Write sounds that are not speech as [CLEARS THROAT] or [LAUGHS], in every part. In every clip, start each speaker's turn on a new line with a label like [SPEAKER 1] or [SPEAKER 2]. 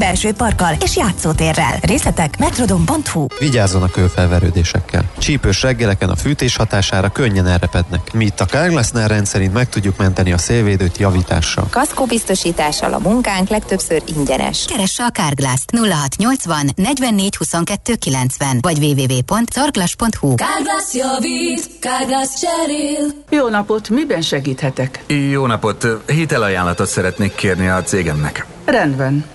[SPEAKER 1] belső parkkal és játszótérrel. Részletek metrodon.hu
[SPEAKER 2] Vigyázzon a kőfelverődésekkel. Csípős reggeleken a fűtés hatására könnyen elrepednek. Mi itt a Kárglasznál rendszerint meg tudjuk menteni a szélvédőt javítással.
[SPEAKER 3] Kaszkó biztosítással a munkánk legtöbbször ingyenes.
[SPEAKER 1] Keresse a Kárglászt 0680 44 22 90 vagy www.carglass.hu
[SPEAKER 4] Kárglász javít, Kárglász cserél.
[SPEAKER 5] Jó napot, miben segíthetek?
[SPEAKER 6] Jó napot! Hitelajánlatot szeretnék kérni a cégemnek.
[SPEAKER 5] Rendben.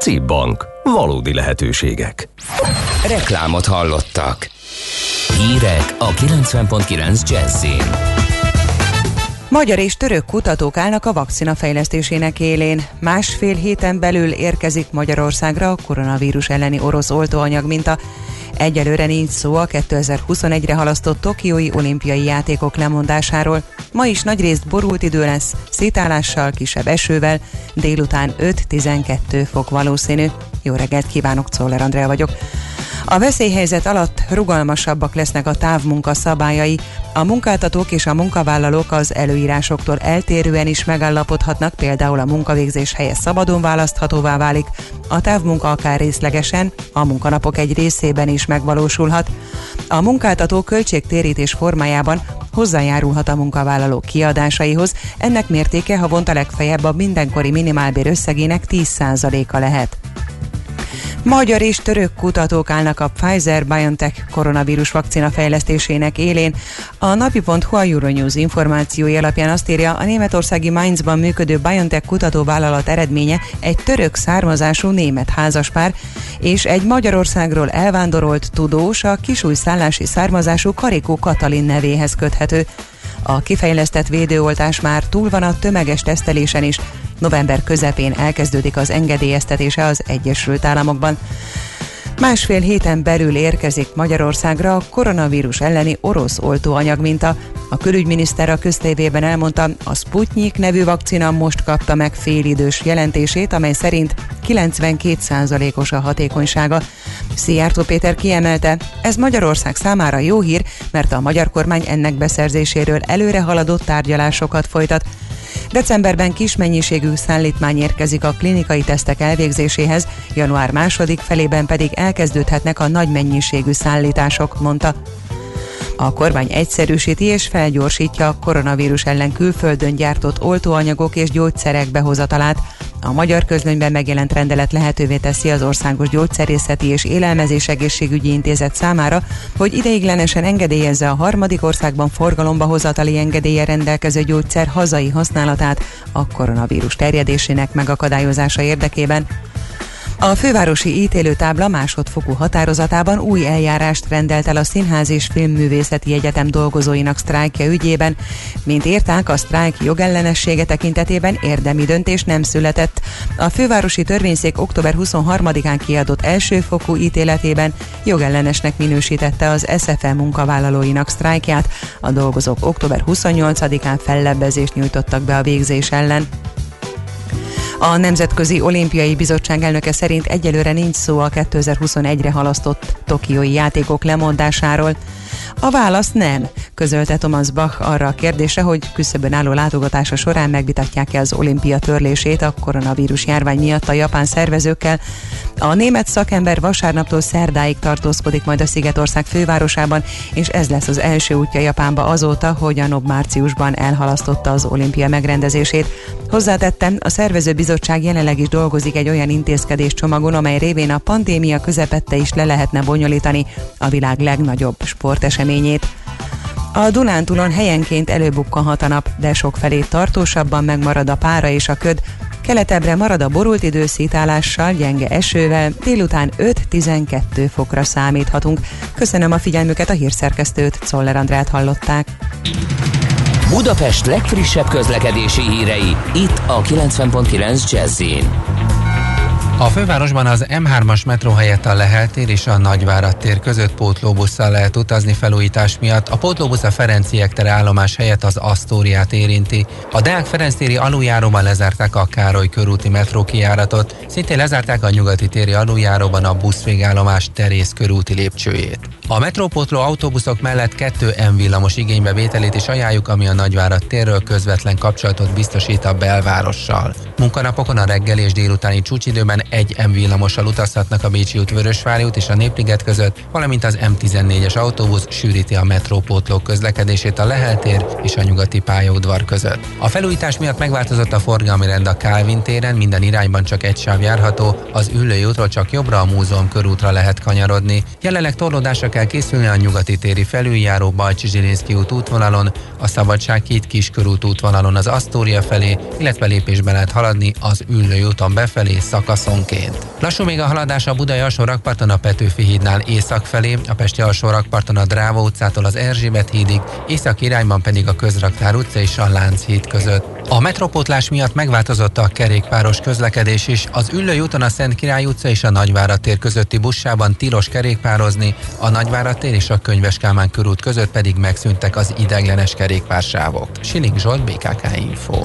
[SPEAKER 7] CIP Bank. Valódi lehetőségek.
[SPEAKER 8] Reklámot hallottak. Hírek a 90.9 Jazzin.
[SPEAKER 9] Magyar és török kutatók állnak a vakcina fejlesztésének élén. Másfél héten belül érkezik Magyarországra a koronavírus elleni orosz oltóanyag minta. Egyelőre nincs szó a 2021-re halasztott Tokiói olimpiai játékok lemondásáról. Ma is nagyrészt borult idő lesz, szétállással, kisebb esővel, délután 5-12 fok valószínű. Jó reggelt kívánok, Czoller Andrea vagyok. A veszélyhelyzet alatt rugalmasabbak lesznek a távmunka szabályai. A munkáltatók és a munkavállalók az előírásoktól eltérően is megállapodhatnak, például a munkavégzés helye szabadon választhatóvá válik, a távmunka akár részlegesen, a munkanapok egy részében is megvalósulhat. A munkáltató költségtérítés formájában hozzájárulhat a munkavállalók kiadásaihoz, ennek mértéke havonta legfeljebb a mindenkori minimálbér összegének 10%-a lehet. Magyar és török kutatók állnak a Pfizer-BioNTech koronavírus vakcina fejlesztésének élén. A napi.hu a Euronews információi alapján azt írja, a németországi Mainzban működő BioNTech kutatóvállalat eredménye egy török származású német házaspár, és egy Magyarországról elvándorolt tudós a kisúj szállási származású Karikó Katalin nevéhez köthető. A kifejlesztett védőoltás már túl van a tömeges tesztelésen is. November közepén elkezdődik az engedélyeztetése az Egyesült Államokban. Másfél héten belül érkezik Magyarországra a koronavírus elleni orosz oltóanyag minta. A külügyminiszter a köztévében elmondta, a Sputnik nevű vakcina most kapta meg félidős jelentését, amely szerint 92%-os a hatékonysága. Szijjártó Péter kiemelte, ez Magyarország számára jó hír, mert a magyar kormány ennek beszerzéséről előre haladott tárgyalásokat folytat. Decemberben kis mennyiségű szállítmány érkezik a klinikai tesztek elvégzéséhez, január második felében pedig elkezdődhetnek a nagy mennyiségű szállítások, mondta. A kormány egyszerűsíti és felgyorsítja a koronavírus ellen külföldön gyártott oltóanyagok és gyógyszerek behozatalát. A magyar közlönyben megjelent rendelet lehetővé teszi az Országos Gyógyszerészeti és Élelmezés Egészségügyi Intézet számára, hogy ideiglenesen engedélyezze a harmadik országban forgalomba hozatali engedélye rendelkező gyógyszer hazai használatát a koronavírus terjedésének megakadályozása érdekében. A fővárosi ítélőtábla másodfokú határozatában új eljárást rendelt el a Színház és Filmművészeti Egyetem dolgozóinak sztrájkja ügyében. Mint írták, a sztrájk jogellenessége tekintetében érdemi döntés nem született. A fővárosi törvényszék október 23-án kiadott elsőfokú ítéletében jogellenesnek minősítette az SFE munkavállalóinak sztrájkját. A dolgozók október 28-án fellebbezést nyújtottak be a végzés ellen. A Nemzetközi Olimpiai Bizottság elnöke szerint egyelőre nincs szó a 2021-re halasztott tokiói játékok lemondásáról. A válasz nem, közölte Thomas Bach arra a kérdésre, hogy küszöbön álló látogatása során megvitatják-e az olimpia törlését a koronavírus járvány miatt a japán szervezőkkel. A német szakember vasárnaptól szerdáig tartózkodik majd a Szigetország fővárosában, és ez lesz az első útja Japánba azóta, hogy a NOB márciusban elhalasztotta az olimpia megrendezését. Hozzátettem, a szervező bizottság jelenleg is dolgozik egy olyan intézkedés csomagon, amely révén a pandémia közepette is le lehetne bonyolítani a világ legnagyobb sporteseményét. A Dunántúlon helyenként előbukkanhat a nap, de sokfelé tartósabban megmarad a pára és a köd. Keletebbre marad a borult idő szétállással, gyenge esővel, délután 5-12 fokra számíthatunk. Köszönöm a figyelmüket, a hírszerkesztőt, Czoller Andrát hallották.
[SPEAKER 8] Budapest legfrissebb közlekedési hírei, itt a 90.9 jazz
[SPEAKER 10] A fővárosban az M3-as metró helyett a Lehel tér és a Nagyvárad tér között pótlóbusszal lehet utazni felújítás miatt. A pótlóbusz a Ferenciek tere állomás helyett az Asztóriát érinti. A Deák Ferenc téri aluljáróban lezárták a Károly körúti metró kijáratot, szintén lezárták a nyugati téri aluljáróban a buszvégállomás Terész körúti lépcsőjét. A metrópótló autóbuszok mellett kettő M villamos igénybevételét is ajánljuk, ami a Nagyvárad térről közvetlen kapcsolatot biztosít a belvárossal. Munkanapokon a reggel és délutáni csúcsidőben egy M villamossal utazhatnak a Bécsi út, Vörösvári út és a Népliget között, valamint az M14-es autóbusz sűríti a metrópótló közlekedését a Lehel tér és a nyugati pályaudvar között. A felújítás miatt megváltozott a forgalmi rend a Kálvin téren, minden irányban csak egy sáv járható, az ülői útról csak jobbra a múzeum körútra lehet kanyarodni. Jelenleg torlódásra kell készülni a nyugati téri felüljáró Bajcsi Zsilinszki út útvonalon, a Szabadság két kiskörút útvonalon az Asztória felé, illetve lépésben lehet haladni az ülői úton befelé szakaszonként. Lassú még a haladás a Budai alsó rakparton a Petőfi hídnál észak felé, a Pesti alsó rakparton a Dráva utcától az Erzsébet hídig, észak irányban pedig a Közraktár utca és a Lánchíd között. A metropótlás miatt megváltozott a kerékpáros közlekedés is. Az Üllői úton a Szent Király utca és a Nagyvárad tér közötti buszában tilos kerékpározni, a Nagyvárad tér és a Könyves Kálmán körút között pedig megszűntek az ideglenes kerékpársávok. Siling Zsolt, BKK Info.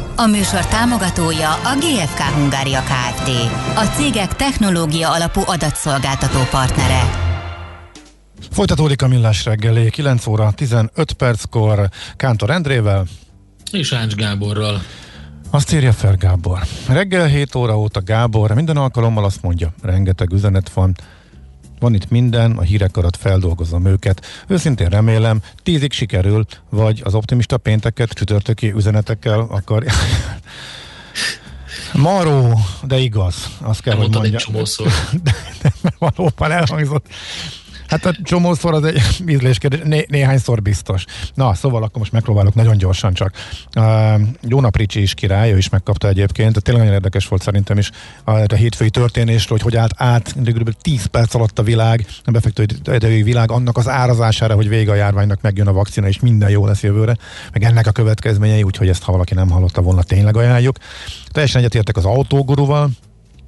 [SPEAKER 1] A műsor támogatója a GFK Hungária Kft. A cégek technológia alapú adatszolgáltató partnere.
[SPEAKER 11] Folytatódik a millás reggeli, 9 óra 15 perckor Kántor Endrével.
[SPEAKER 12] És Ács Gáborral.
[SPEAKER 11] Azt írja fel Gábor. Reggel 7 óra óta Gábor minden alkalommal azt mondja, rengeteg üzenet van, van itt minden, a hírek alatt feldolgozom őket. Őszintén remélem, tízig sikerül, vagy az optimista pénteket csütörtöki üzenetekkel akar... [LAUGHS] Maró, de igaz, azt kell, Nem hogy mondja.
[SPEAKER 12] egy csomószor. [LAUGHS]
[SPEAKER 11] De, de valóban elhangzott. Hát a csomószor az egy [LAUGHS] ízléskérdés, né- néhányszor biztos. Na, szóval akkor most megpróbálok nagyon gyorsan csak. Uh, Jónap Ricsi is király, ő is megkapta egyébként, tényleg nagyon érdekes volt szerintem is a, a hétfői történésről, hogy hogy állt át kb. 10 perc alatt a világ, a befektetői világ annak az árazására, hogy vége a járványnak megjön a vakcina, és minden jó lesz jövőre, meg ennek a következményei, úgyhogy ezt ha valaki nem hallotta volna, tényleg ajánljuk. Teljesen egyetértek az autóguruval,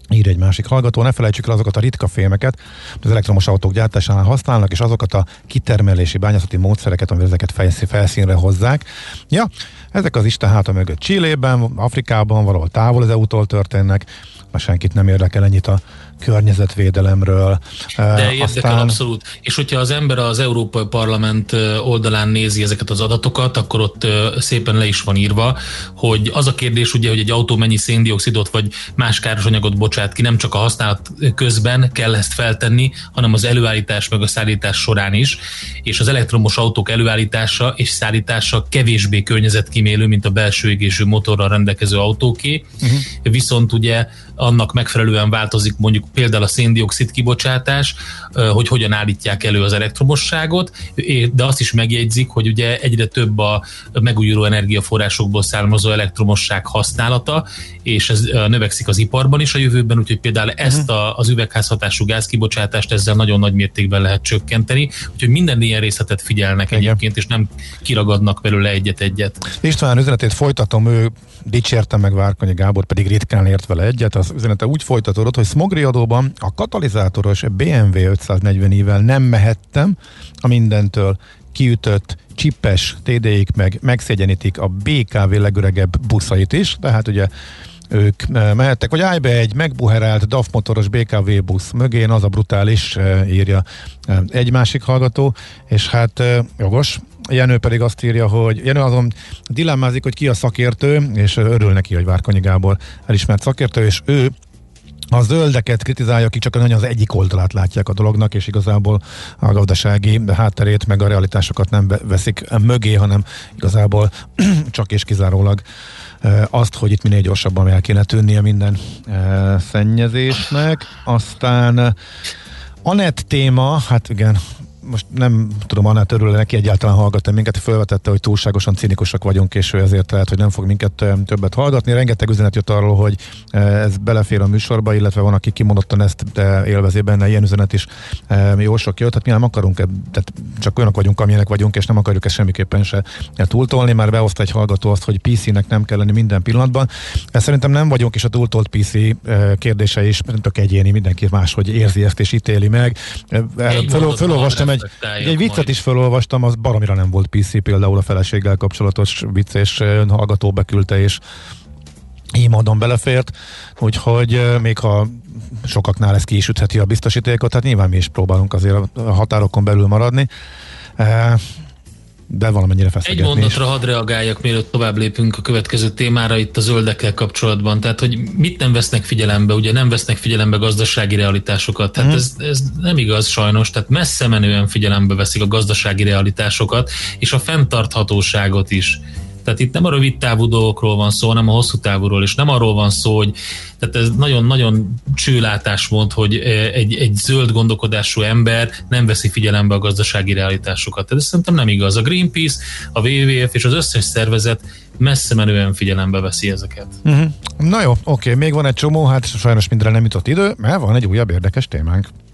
[SPEAKER 11] ír egy másik hallgató, ne felejtsük el azokat a ritka fémeket, az elektromos autók gyártásánál használnak, és azokat a kitermelési bányászati módszereket, amivel ezeket felszínre hozzák. Ja, ezek az Isten háta mögött Csillében, Afrikában, valahol távol az EU-tól történnek, ma senkit nem érdekel ennyit a környezetvédelemről.
[SPEAKER 12] De érdekel Aztán... abszolút. És hogyha az ember az Európai Parlament oldalán nézi ezeket az adatokat, akkor ott szépen le is van írva, hogy az a kérdés ugye, hogy egy autó mennyi széndiokszidot vagy más káros anyagot bocsát ki, nem csak a használat közben kell ezt feltenni, hanem az előállítás meg a szállítás során is, és az elektromos autók előállítása és szállítása kevésbé környezetkímélő, mint a belső égésű motorral rendelkező autóké, uh-huh. viszont ugye annak megfelelően változik mondjuk például a széndiokszid kibocsátás, hogy hogyan állítják elő az elektromosságot, de azt is megjegyzik, hogy ugye egyre több a megújuló energiaforrásokból származó elektromosság használata, és ez növekszik az iparban is a jövőben, úgyhogy például uh-huh. ezt a, az üvegházhatású gázkibocsátást ezzel nagyon nagy mértékben lehet csökkenteni, úgyhogy minden ilyen részletet figyelnek Igen. egyébként, és nem kiragadnak belőle egyet-egyet.
[SPEAKER 11] István üzenetét folytatom, ő dicsérte meg Várkonyi Gábor, pedig ritkán ért vele egyet. Az üzenete úgy folytatódott, hogy smogriadóban a katalizátoros BMW 540-ével nem mehettem. A mindentől kiütött csipes TD-ik meg megszégyenítik a BKV legöregebb buszait is, tehát ugye ők eh, mehettek, vagy állj be egy megbuherált DAF motoros BKV busz mögén, az a brutális, eh, írja eh, egy másik hallgató, és hát jogos, Jenő pedig azt írja, hogy Jenő azon dilemmázik, hogy ki a szakértő, és örül neki, hogy Várkonyi Gábor elismert szakértő, és ő a zöldeket kritizálja, akik csak nagyon az egyik oldalát látják a dolognak, és igazából a gazdasági hátterét, meg a realitásokat nem veszik mögé, hanem igazából [CLEARS THROAT] csak és kizárólag azt, hogy itt minél gyorsabban el kéne tűnnie minden szennyezésnek. Aztán Anett téma, hát igen, most nem tudom, annál örül neki egyáltalán hallgatni minket, felvetette, hogy túlságosan cinikusak vagyunk, és ő ezért lehet, hogy nem fog minket többet hallgatni. Rengeteg üzenet jött arról, hogy ez belefér a műsorba, illetve van, aki kimondottan ezt élvezi benne, ilyen üzenet is jó sok jött. Hát mi nem akarunk, tehát csak olyanok vagyunk, amilyenek vagyunk, és nem akarjuk ezt semmiképpen se túltolni. Már behozta egy hallgató azt, hogy PC-nek nem kell lenni minden pillanatban. Ezt szerintem nem vagyunk, és a túltolt PC kérdése is, tök egyéni, mindenki más, hogy érzi ezt és ítéli meg. Föl, fölolvastam egy, egy viccet majd. is felolvastam, az baromira nem volt PC, például a feleséggel kapcsolatos vicc, és hallgató beküldte, és így módon belefért, úgyhogy még ha sokaknál ez ki is ütheti a biztosítékot, tehát nyilván mi is próbálunk azért a határokon belül maradni de valamennyire feszegetni
[SPEAKER 12] Egy mondatra hadd reagáljak, mielőtt tovább lépünk a következő témára itt a zöldekkel kapcsolatban. Tehát, hogy mit nem vesznek figyelembe, ugye nem vesznek figyelembe gazdasági realitásokat. Tehát hmm. ez, ez nem igaz sajnos, tehát messze menően figyelembe veszik a gazdasági realitásokat, és a fenntarthatóságot is Tehát itt nem a rövid távú dolgokról van szó, hanem a hosszú távúról, és nem arról van szó, hogy tehát ez nagyon-nagyon csőlátás volt, hogy egy, egy zöld gondolkodású ember nem veszi figyelembe a gazdasági realitásokat. Tehát ez szerintem nem igaz. A Greenpeace, a WWF és az összes szervezet messze menően figyelembe veszi ezeket.
[SPEAKER 11] Uh-huh. Na jó, oké, még van egy csomó, hát sajnos mindre nem jutott idő, mert van egy újabb érdekes témánk.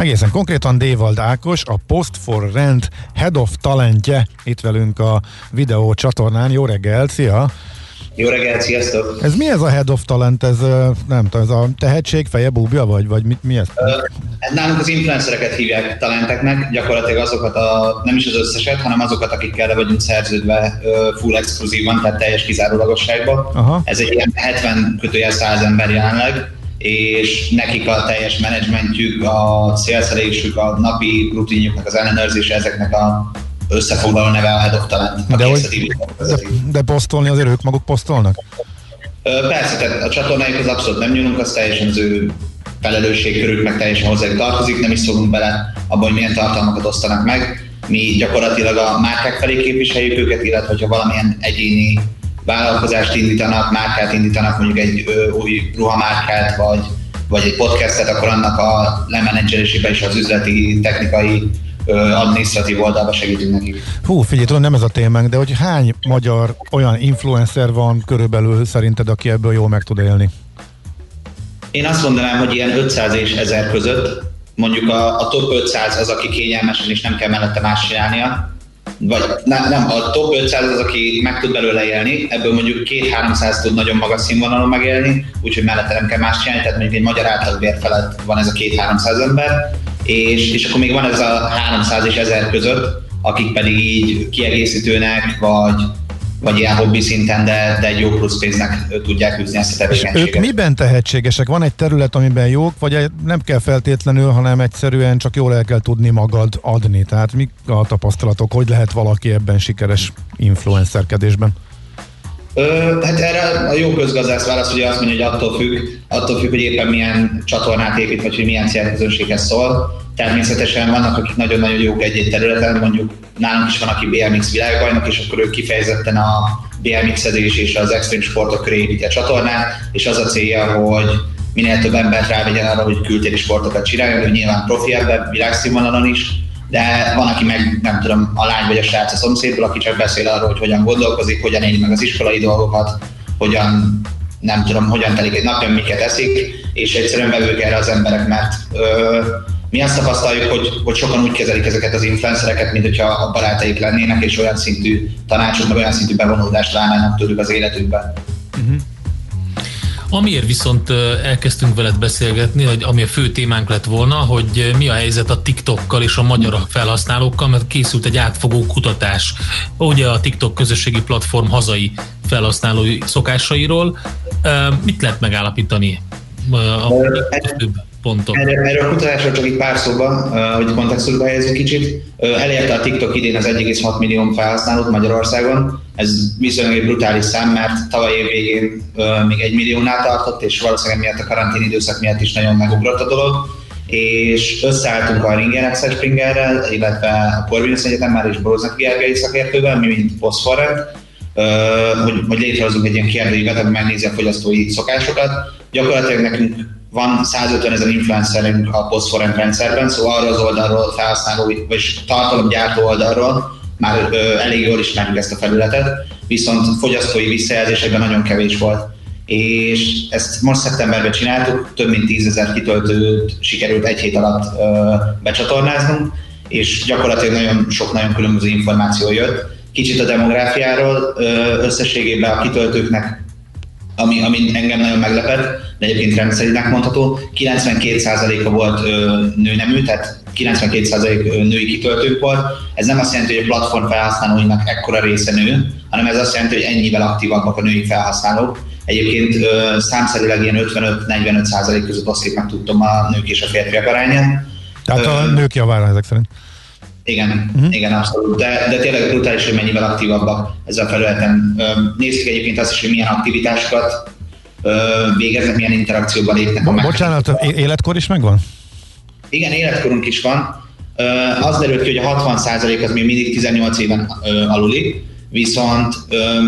[SPEAKER 11] Egészen konkrétan Dévald Ákos, a Post for Rent Head of Talentje itt velünk a videó csatornán. Jó reggel, szia!
[SPEAKER 13] Jó reggelt, sziasztok!
[SPEAKER 11] Ez mi ez a Head of Talent? Ez nem tudom, ez a tehetség feje búbja, vagy, vagy mi, mi ez?
[SPEAKER 13] Nálunk az influencereket hívják talenteknek, gyakorlatilag azokat a, nem is az összeset, hanem azokat, akikkel le vagyunk szerződve full exkluzívan, tehát teljes kizárólagosságban. Aha. Ez egy ilyen 70 kötőjel 100 ember jelenleg, és nekik a teljes menedzsmentjük, a célszerésük, a napi rutinjuknak az ellenőrzése ezeknek a összefoglaló neve a Head of Talent.
[SPEAKER 11] De, hogy, de, de posztolni azért ők maguk posztolnak?
[SPEAKER 13] Persze, tehát a csatornáikhoz abszolút nem nyúlunk, az teljesen az ő felelősségkörük, meg teljesen hozzájuk tartozik, nem is szólunk bele abban, hogy milyen tartalmakat osztanak meg. Mi gyakorlatilag a márkák felé képviseljük őket, illetve ha valamilyen egyéni vállalkozást indítanak, márkát indítanak, mondjuk egy ö, új ruhamárkát, vagy, vagy egy podcastet, akkor annak a lemenedzselésében is az üzleti, technikai adminisztratív oldalba segítünk nekik.
[SPEAKER 11] Hú, figyelj, tudom, nem ez a témánk, de hogy hány magyar olyan influencer van körülbelül szerinted, aki ebből jól meg tud élni?
[SPEAKER 13] Én azt mondanám, hogy ilyen 500 és 1000 között, mondjuk a, a top 500 az, aki kényelmesen és nem kell mellette más csinálnia, vagy ne, nem, a top 500 az, aki meg tud belőle élni, ebből mondjuk 2-300 tud nagyon magas színvonalon megélni, úgyhogy mellette nem kell más csinálni, tehát mondjuk egy magyar átlagbér felett van ez a 2-300 ember, és, és akkor még van ez a 300 és 1000 között, akik pedig így kiegészítőnek, vagy, vagy ilyen hobbi szinten, de, de egy jó plusz pénznek tudják űzni ezt a tevékenységet.
[SPEAKER 11] Ők miben tehetségesek? Van egy terület, amiben jók, vagy nem kell feltétlenül, hanem egyszerűen csak jól el kell tudni magad adni? Tehát mik a tapasztalatok, hogy lehet valaki ebben sikeres influencerkedésben?
[SPEAKER 13] Ö, hát erre a jó közgazdász válasz ugye azt mondja, hogy attól függ, attól függ, hogy éppen milyen csatornát épít, vagy hogy milyen célközönséghez szól. Természetesen vannak, akik nagyon-nagyon jók egy-egy területen, mondjuk nálunk is van, aki BMX világbajnok, és akkor ő kifejezetten a BMX-edés és az extrém sportok köré építi a csatornát, és az a célja, hogy minél több embert rávegyen arra, hogy kültéri sportokat csináljon, ő nyilván profi ebben, világszínvonalon is, de van, aki meg nem tudom, a lány vagy a srác a szomszédból, aki csak beszél arról, hogy hogyan gondolkozik, hogyan éli meg az iskolai dolgokat, hogyan nem tudom, hogyan telik egy napja, miket eszik, és egyszerűen belőlük erre az emberek, mert ö, mi azt tapasztaljuk, hogy, hogy sokan úgy kezelik ezeket az influencereket, mint hogyha a barátaik lennének, és olyan szintű tanácsot, meg olyan szintű bevonódást várnának tőlük az életükben. Uh-huh.
[SPEAKER 12] Amiért viszont elkezdtünk veled beszélgetni, hogy ami a fő témánk lett volna, hogy mi a helyzet a TikTokkal és a magyar felhasználókkal, mert készült egy átfogó kutatás, ugye a TikTok közösségi platform hazai felhasználói szokásairól. Mit lehet megállapítani a
[SPEAKER 13] legtöbb pontok? Erről, erről a kutatásról csak egy pár szóban, hogy kontextusba helyezzük kicsit. Elérte a TikTok idén az 1,6 millió felhasználót Magyarországon, ez viszonylag egy brutális szám, mert tavaly év végén még egy milliónál tartott, és valószínűleg miatt a karantén időszak miatt is nagyon megugrott a dolog és összeálltunk a Ringer Access Springerrel, illetve a Corvinus már és Boroznak Gergely szakértővel, mi mint Phosphorent, hogy, hogy létrehozunk egy ilyen kérdőívet, ami megnézi a fogyasztói szokásokat. Gyakorlatilag nekünk van 150 ezer influencerünk a Phosphorent rendszerben, szóval arról az oldalról felhasználó, vagy tartalomgyártó oldalról már ö, elég jól ismerjük ezt a felületet, viszont fogyasztói visszajelzésekben nagyon kevés volt. És ezt most szeptemberben csináltuk, több mint 10 ezer kitöltőt sikerült egy hét alatt ö, becsatornáznunk, és gyakorlatilag nagyon sok nagyon különböző információ jött. Kicsit a demográfiáról, ö, összességében a kitöltőknek ami, ami engem nagyon meglepett, de egyébként rendszerinek mondható, 92%-a volt nőnemű, tehát 92% női kitöltők volt. Ez nem azt jelenti, hogy a platform felhasználóinak ekkora része nő, hanem ez azt jelenti, hogy ennyivel aktívabbak a női felhasználók. Egyébként számszerűleg ilyen 55-45% között oszlik meg tudtam a nők és a férfiak arányát.
[SPEAKER 11] Tehát a nők javára ezek szerint.
[SPEAKER 13] Igen, uh-huh. igen, abszolút. De, de tényleg brutális, hogy mennyivel aktívabbak ezen a felületen. Nézzük egyébként azt is, hogy milyen aktivitásokat végeznek, milyen interakcióban lépnek.
[SPEAKER 11] Bo- bocsánat, életkor is megvan?
[SPEAKER 13] Igen, életkorunk is van. Az derült ki, hogy a 60% az még mindig 18 éven aluli, viszont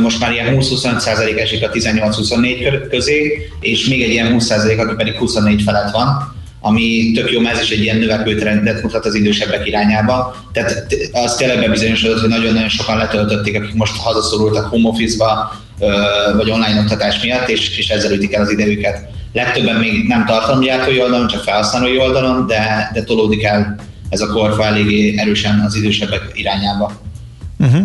[SPEAKER 13] most már ilyen 20-25% esik a 18-24 közé, és még egy ilyen 20% aki pedig 24 felett van ami tök jó, mert ez is egy ilyen növekvő trendet mutat az idősebbek irányába. Tehát az tényleg bebizonyosodott, hogy nagyon-nagyon sokan letöltötték, akik most hazaszorultak home office-ba, vagy online oktatás miatt, és, és ezzel ütik el az idejüket. Legtöbben még nem tartalomgyártói oldalon, csak felhasználói oldalon, de, de tolódik el ez a korfa eléggé erősen az idősebbek irányába. Uh-huh.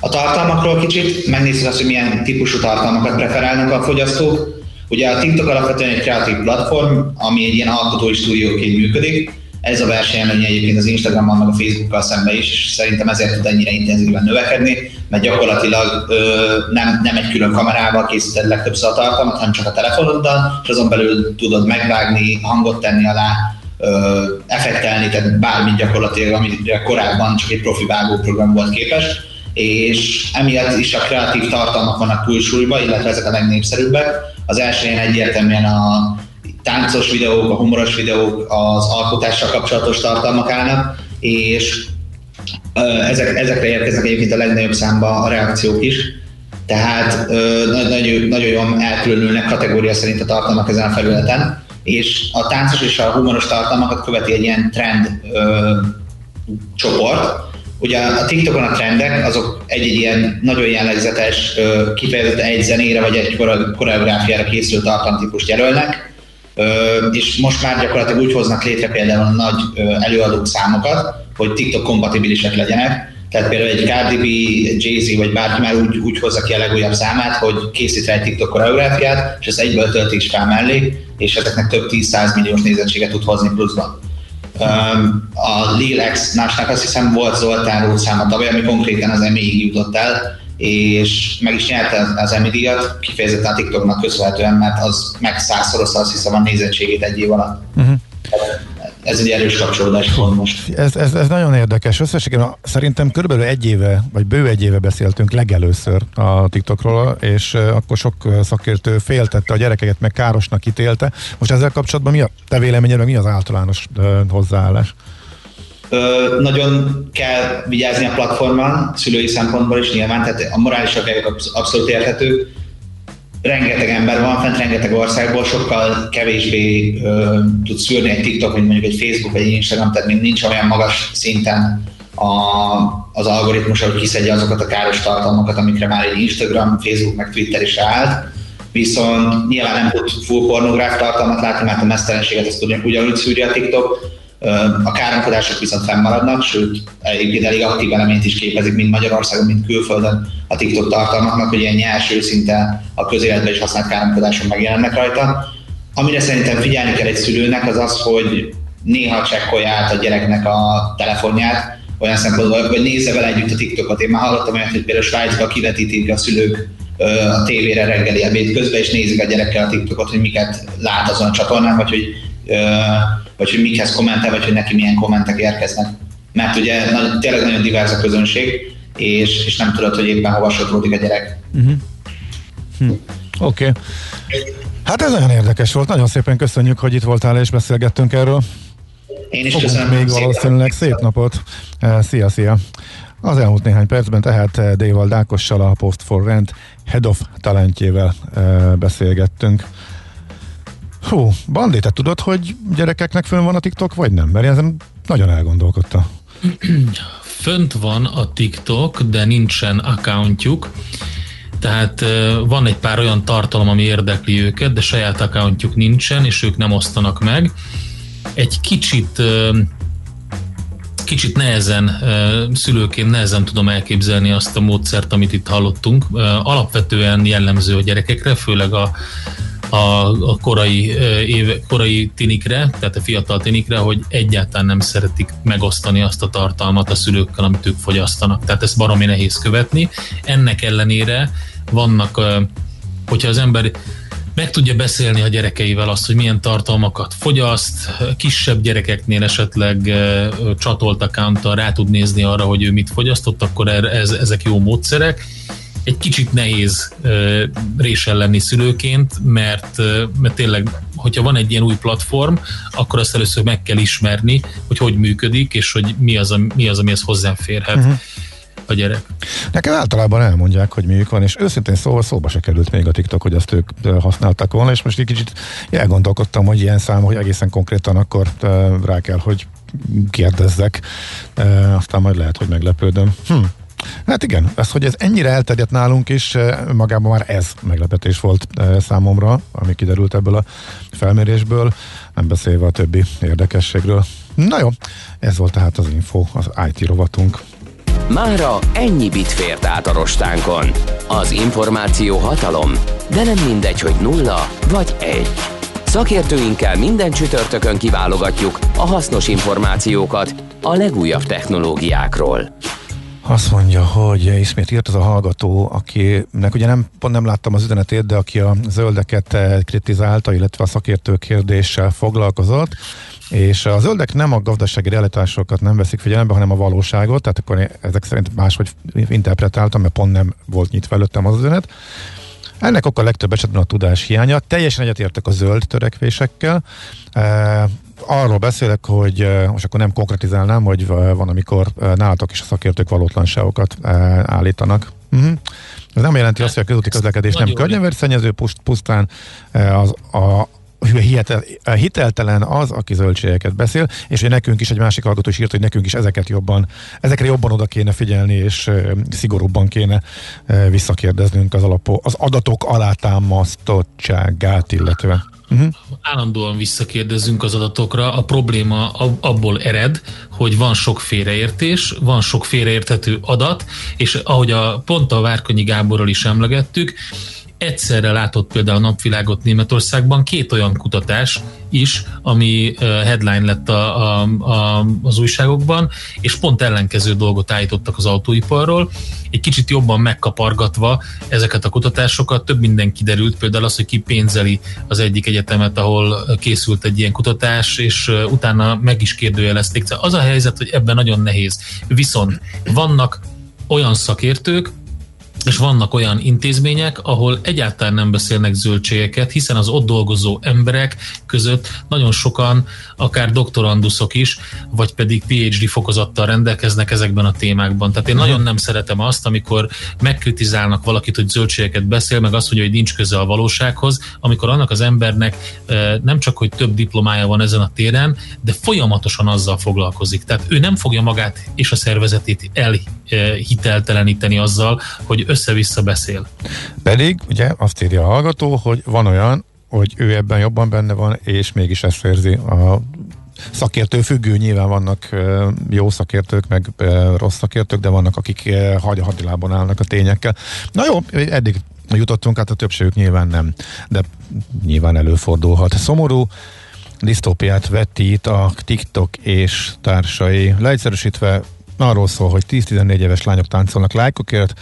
[SPEAKER 13] A tartalmakról kicsit megnézzük azt, hogy milyen típusú tartalmakat preferálnak a fogyasztók. Ugye a TikTok alapvetően egy kreatív platform, ami egy ilyen alkotói stúdióként működik. Ez a versenyelőnye egyébként az Instagrammal meg a Facebookkal szemben is, és szerintem ezért tud ennyire intenzíven növekedni, mert gyakorlatilag ö, nem, nem egy külön kamerával készíted legtöbbször a tartalmat, hanem csak a telefonoddal, és azon belül tudod megvágni, hangot tenni alá, ö, effektelni, tehát bármit gyakorlatilag, amire korábban csak egy profi vágóprogram volt képes és emiatt is a kreatív tartalmak vannak túlsúlyban, illetve ezek a legnépszerűbbek. Az első ilyen egyértelműen a táncos videók, a humoros videók, az alkotással kapcsolatos tartalmak állnak, és ezek, ezekre érkeznek egyébként a legnagyobb számba a reakciók is. Tehát nagyon, nagyon jól elkülönülnek kategória szerint a tartalmak ezen a felületen, és a táncos és a humoros tartalmakat követi egy ilyen trend ö, csoport, Ugye a TikTokon a trendek, azok egy-egy ilyen nagyon jellegzetes, kifejezetten egy zenére vagy egy koreográfiára készült tartalomtípust jelölnek, és most már gyakorlatilag úgy hoznak létre például nagy előadók számokat, hogy TikTok kompatibilisek legyenek. Tehát például egy Cardi B, Jay-Z vagy bárki már úgy, úgy hozza ki a legújabb számát, hogy készít rá egy TikTok koreográfiát, és ezt egyből töltik is fel mellé, és ezeknek több 10-100 milliós nézettséget tud hozni pluszban a Lil X-násnak azt hiszem volt Zoltán száma tavaly, ami konkrétan az Emmy-ig jutott el, és meg is nyerte az Emmy díjat, kifejezetten a TikToknak köszönhetően, mert az meg százszorozta azt hiszem a nézettségét egy év alatt. Uh-huh ez egy erős kapcsolódás van most.
[SPEAKER 11] Ez, ez, ez nagyon érdekes. Összességében szerintem körülbelül egy éve, vagy bő egy éve beszéltünk legelőször a TikTokról, és akkor sok szakértő féltette a gyerekeket, meg károsnak ítélte. Most ezzel kapcsolatban mi a te véleményed, meg mi az általános hozzáállás?
[SPEAKER 13] Nagyon kell vigyázni a platformon, szülői szempontból is nyilván, tehát a morális abszolút érthető rengeteg ember van fent, rengeteg országból, sokkal kevésbé ö, tud szűrni egy TikTok, mint mondjuk egy Facebook vagy egy Instagram, tehát még nincs olyan magas szinten a, az algoritmus, hogy kiszedje azokat a káros tartalmakat, amikre már egy Instagram, Facebook meg Twitter is állt. Viszont nyilván nem tud full pornográf tartalmat látni, mert a mesztelenséget ezt ugyanúgy szűri a TikTok, a káromkodások viszont fennmaradnak, sőt, egyébként elég aktív eleményt is képezik, mind Magyarországon, mind külföldön a TikTok tartalmaknak, hogy ilyen nyers, őszinte a közéletben is használt káromkodások megjelennek rajta. Amire szerintem figyelni kell egy szülőnek, az az, hogy néha csekkolja át a gyereknek a telefonját, olyan szempontból, hogy nézze vele együtt a TikTokot. Én már hallottam olyat, hogy például Svájcban kivetítik a szülők a tévére reggeli ebéd közben, és nézik a gyerekkel a TikTokot, hogy miket lát azon a csatornán, vagy hogy vagy hogy mikhez kommentel, vagy hogy neki milyen kommentek érkeznek. Mert ugye na, tényleg nagyon divers a közönség, és, és nem tudod, hogy éppen hova sodródik a gyerek. Uh-huh.
[SPEAKER 11] Hm. Oké. Okay. Hát ez nagyon érdekes volt. Nagyon szépen köszönjük, hogy itt voltál és beszélgettünk erről.
[SPEAKER 13] Én is Fogunk
[SPEAKER 11] köszönöm. még valószínűleg szép napot. Szia, szia. Az elmúlt néhány percben tehát eh, Déval Dákossal, a Post for Rent Head of Talentjével beszélgettünk. Hú, Bandi, te tudod, hogy gyerekeknek fönn van a TikTok, vagy nem? Mert ezen nagyon elgondolkodta.
[SPEAKER 12] Fönt van a TikTok, de nincsen accountjuk. Tehát van egy pár olyan tartalom, ami érdekli őket, de saját accountjuk nincsen, és ők nem osztanak meg. Egy kicsit kicsit nehezen, szülőként nehezen tudom elképzelni azt a módszert, amit itt hallottunk. Alapvetően jellemző a gyerekekre, főleg a a, a korai, éve, korai tinikre, tehát a fiatal tinikre, hogy egyáltalán nem szeretik megosztani azt a tartalmat a szülőkkel, amit ők fogyasztanak. Tehát ezt baromi nehéz követni. Ennek ellenére vannak, hogyha az ember meg tudja beszélni a gyerekeivel azt, hogy milyen tartalmakat fogyaszt, kisebb gyerekeknél esetleg csatolt account rá tud nézni arra, hogy ő mit fogyasztott, akkor ez, ezek jó módszerek. Egy kicsit nehéz résen lenni szülőként, mert, mert tényleg, hogyha van egy ilyen új platform, akkor azt először meg kell ismerni, hogy hogy működik, és hogy mi az, mi az amihez hozzáférhet. Uh-huh a gyerek.
[SPEAKER 11] Nekem általában elmondják, hogy miük van, és őszintén szóval szóba se került még a TikTok, hogy azt ők használtak volna, és most egy kicsit elgondolkodtam, hogy ilyen szám, hogy egészen konkrétan akkor rá kell, hogy kérdezzek, aztán majd lehet, hogy meglepődöm. Hm. Hát igen, ez, hogy ez ennyire elterjedt nálunk is, magában már ez meglepetés volt számomra, ami kiderült ebből a felmérésből, nem beszélve a többi érdekességről. Na jó, ez volt tehát az info, az IT rovatunk.
[SPEAKER 8] Mára ennyi bit fért át a rostánkon. Az információ hatalom, de nem mindegy, hogy nulla vagy egy. Szakértőinkkel minden csütörtökön kiválogatjuk a hasznos információkat a legújabb technológiákról.
[SPEAKER 11] Azt mondja, hogy ismét írt az a hallgató, akinek ugye nem, pont nem láttam az üzenetét, de aki a zöldeket kritizálta, illetve a szakértő kérdéssel foglalkozott, és a zöldek nem a gazdasági realitásokat nem veszik figyelembe, hanem a valóságot, tehát akkor ezek szerint máshogy interpretáltam, mert pont nem volt nyitva előttem az üzenet. Ennek oka legtöbb esetben a tudás hiánya. Teljesen egyetértek a zöld törekvésekkel. Arról beszélek, hogy most akkor nem konkretizálnám, hogy van, amikor nálatok is a szakértők valótlanságokat állítanak. Uh-huh. Ez nem jelenti azt, hogy a közúti közlekedés nem környezetszennyező, pusztán az, a, hiteltelen az, aki zöldségeket beszél, és hogy nekünk is egy másik hallgató is írt, hogy nekünk is ezeket jobban, ezekre jobban oda kéne figyelni, és szigorúbban kéne visszakérdeznünk az, alapó, az adatok alátámasztottságát illetve.
[SPEAKER 12] Uh-huh. Állandóan visszakérdezzünk az adatokra. A probléma abból ered, hogy van sok félreértés, van sok félreérthető adat, és ahogy a pont a Várkonyi Gáborral is emlegettük, egyszerre látott például a napvilágot Németországban két olyan kutatás is, ami headline lett a, a, a, az újságokban, és pont ellenkező dolgot állítottak az autóiparról. Egy kicsit jobban megkapargatva ezeket a kutatásokat, több minden kiderült, például az, hogy ki pénzeli az egyik egyetemet, ahol készült egy ilyen kutatás, és utána meg is kérdőjelezték. Szóval az a helyzet, hogy ebben nagyon nehéz. Viszont vannak olyan szakértők, és vannak olyan intézmények, ahol egyáltalán nem beszélnek zöldségeket, hiszen az ott dolgozó emberek között nagyon sokan, akár doktoranduszok is, vagy pedig PhD fokozattal rendelkeznek ezekben a témákban. Tehát én nagyon nem szeretem azt, amikor megkritizálnak valakit, hogy zöldségeket beszél, meg azt mondja, hogy nincs köze a valósághoz, amikor annak az embernek nem csak, hogy több diplomája van ezen a téren, de folyamatosan azzal foglalkozik. Tehát ő nem fogja magát és a szervezetét elhitelteleníteni azzal, hogy össze-vissza beszél.
[SPEAKER 11] Pedig, ugye, azt írja a hallgató, hogy van olyan, hogy ő ebben jobban benne van, és mégis ezt érzi a szakértő függő, nyilván vannak jó szakértők, meg rossz szakértők, de vannak, akik hadilában állnak a tényekkel. Na jó, eddig jutottunk, hát a többségük nyilván nem, de nyilván előfordulhat. Szomorú, disztópiát vetít a TikTok és társai. Leegyszerűsítve arról szól, hogy 10-14 éves lányok táncolnak lájkokért,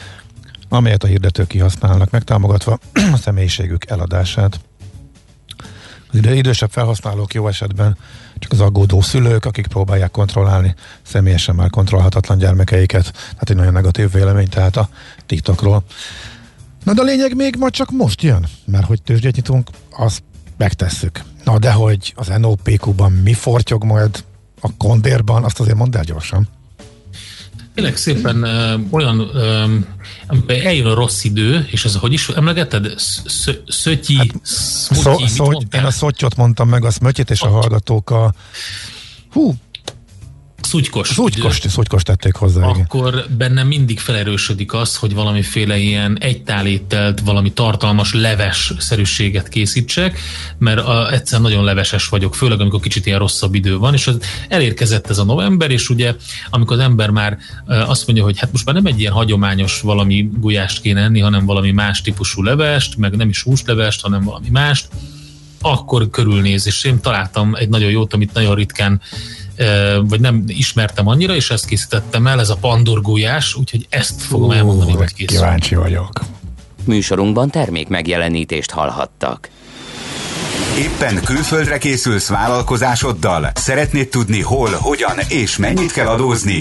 [SPEAKER 11] amelyet a hirdetők kihasználnak, megtámogatva a személyiségük eladását. Az idősebb felhasználók jó esetben csak az aggódó szülők, akik próbálják kontrollálni személyesen már kontrollhatatlan gyermekeiket. Tehát egy nagyon negatív vélemény tehát a TikTokról. Na de a lényeg még majd csak most jön, mert hogy tőzsdét nyitunk, azt megtesszük. Na de hogy az NOPQ-ban mi fortyog majd a kondérban, azt azért mondd el gyorsan.
[SPEAKER 12] Tényleg szépen uh, olyan, um, eljön a rossz idő, és ez hogy is emlegeted? Szötyi, hát,
[SPEAKER 11] szmutyi, szó, Én a szottyot mondtam meg, a szmötyit, és a hallgatók a... Hú,
[SPEAKER 12] szutykost.
[SPEAKER 11] Szutykost, szutykost tették hozzá.
[SPEAKER 12] Akkor igen. bennem mindig felerősödik az, hogy valamiféle ilyen egytálételt, valami tartalmas leves szerűséget készítsek, mert a, egyszer nagyon leveses vagyok, főleg amikor kicsit ilyen rosszabb idő van, és az elérkezett ez a november, és ugye amikor az ember már azt mondja, hogy hát most már nem egy ilyen hagyományos valami gulyást kéne enni, hanem valami más típusú levest, meg nem is húslevest, hanem valami mást, akkor körülnéz, és én találtam egy nagyon jót, amit nagyon ritkán vagy nem ismertem annyira, és ezt készítettem el, ez a pandorgójás, úgyhogy ezt fogom elmondani, hogy készül.
[SPEAKER 11] Kíváncsi vagyok.
[SPEAKER 8] Műsorunkban termék megjelenítést hallhattak.
[SPEAKER 14] Éppen külföldre készülsz vállalkozásoddal? Szeretnéd tudni hol, hogyan és mennyit kell adózni?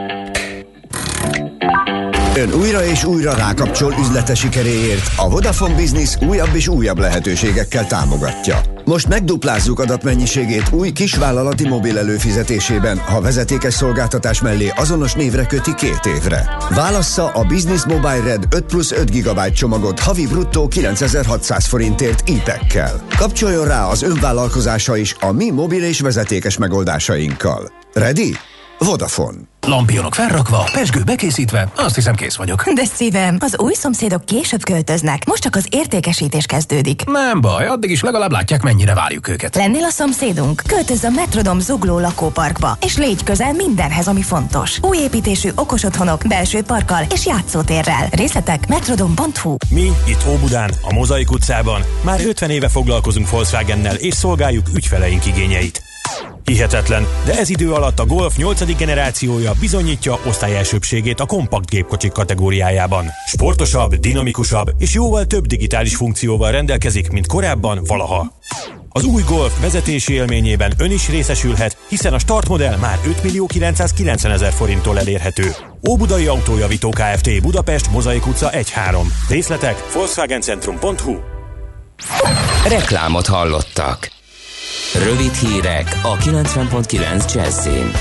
[SPEAKER 15] Ön újra és újra rákapcsol üzlete sikeréért a Vodafone Business újabb és újabb lehetőségekkel támogatja. Most megduplázzuk adatmennyiségét új kisvállalati mobil előfizetésében, ha vezetékes szolgáltatás mellé azonos névre köti két évre. Válassza a Business Mobile Red 5 plusz 5 GB csomagot havi bruttó 9600 forintért IPEC-kel. Kapcsoljon rá az önvállalkozása is a mi mobil és vezetékes megoldásainkkal. Ready? Vodafone.
[SPEAKER 16] Lampionok felrakva, pesgő bekészítve, azt hiszem kész vagyok.
[SPEAKER 17] De szívem, az új szomszédok később költöznek, most csak az értékesítés kezdődik.
[SPEAKER 16] Nem baj, addig is legalább látják, mennyire várjuk őket.
[SPEAKER 17] Lennél a szomszédunk? Költöz a Metrodom zugló lakóparkba, és légy közel mindenhez, ami fontos. Új építésű okos otthonok, belső parkkal és játszótérrel. Részletek metrodom.hu
[SPEAKER 18] Mi itt Óbudán, a Mozaik utcában már 50 éve foglalkozunk Volkswagennel és szolgáljuk ügyfeleink igényeit. Hihetetlen, de ez idő alatt a Golf 8. generációja bizonyítja osztályelsőbségét a kompakt gépkocsik kategóriájában. Sportosabb, dinamikusabb és jóval több digitális funkcióval rendelkezik, mint korábban valaha. Az új Golf vezetési élményében ön is részesülhet, hiszen a startmodell már 5 millió 990 ezer forinttól elérhető. Óbudai Autójavító Kft. Budapest, Mozaik utca 1-3. Részletek volkswagencentrum.hu
[SPEAKER 8] Reklámot hallottak. Rövid hírek a 90.9 Jazzin.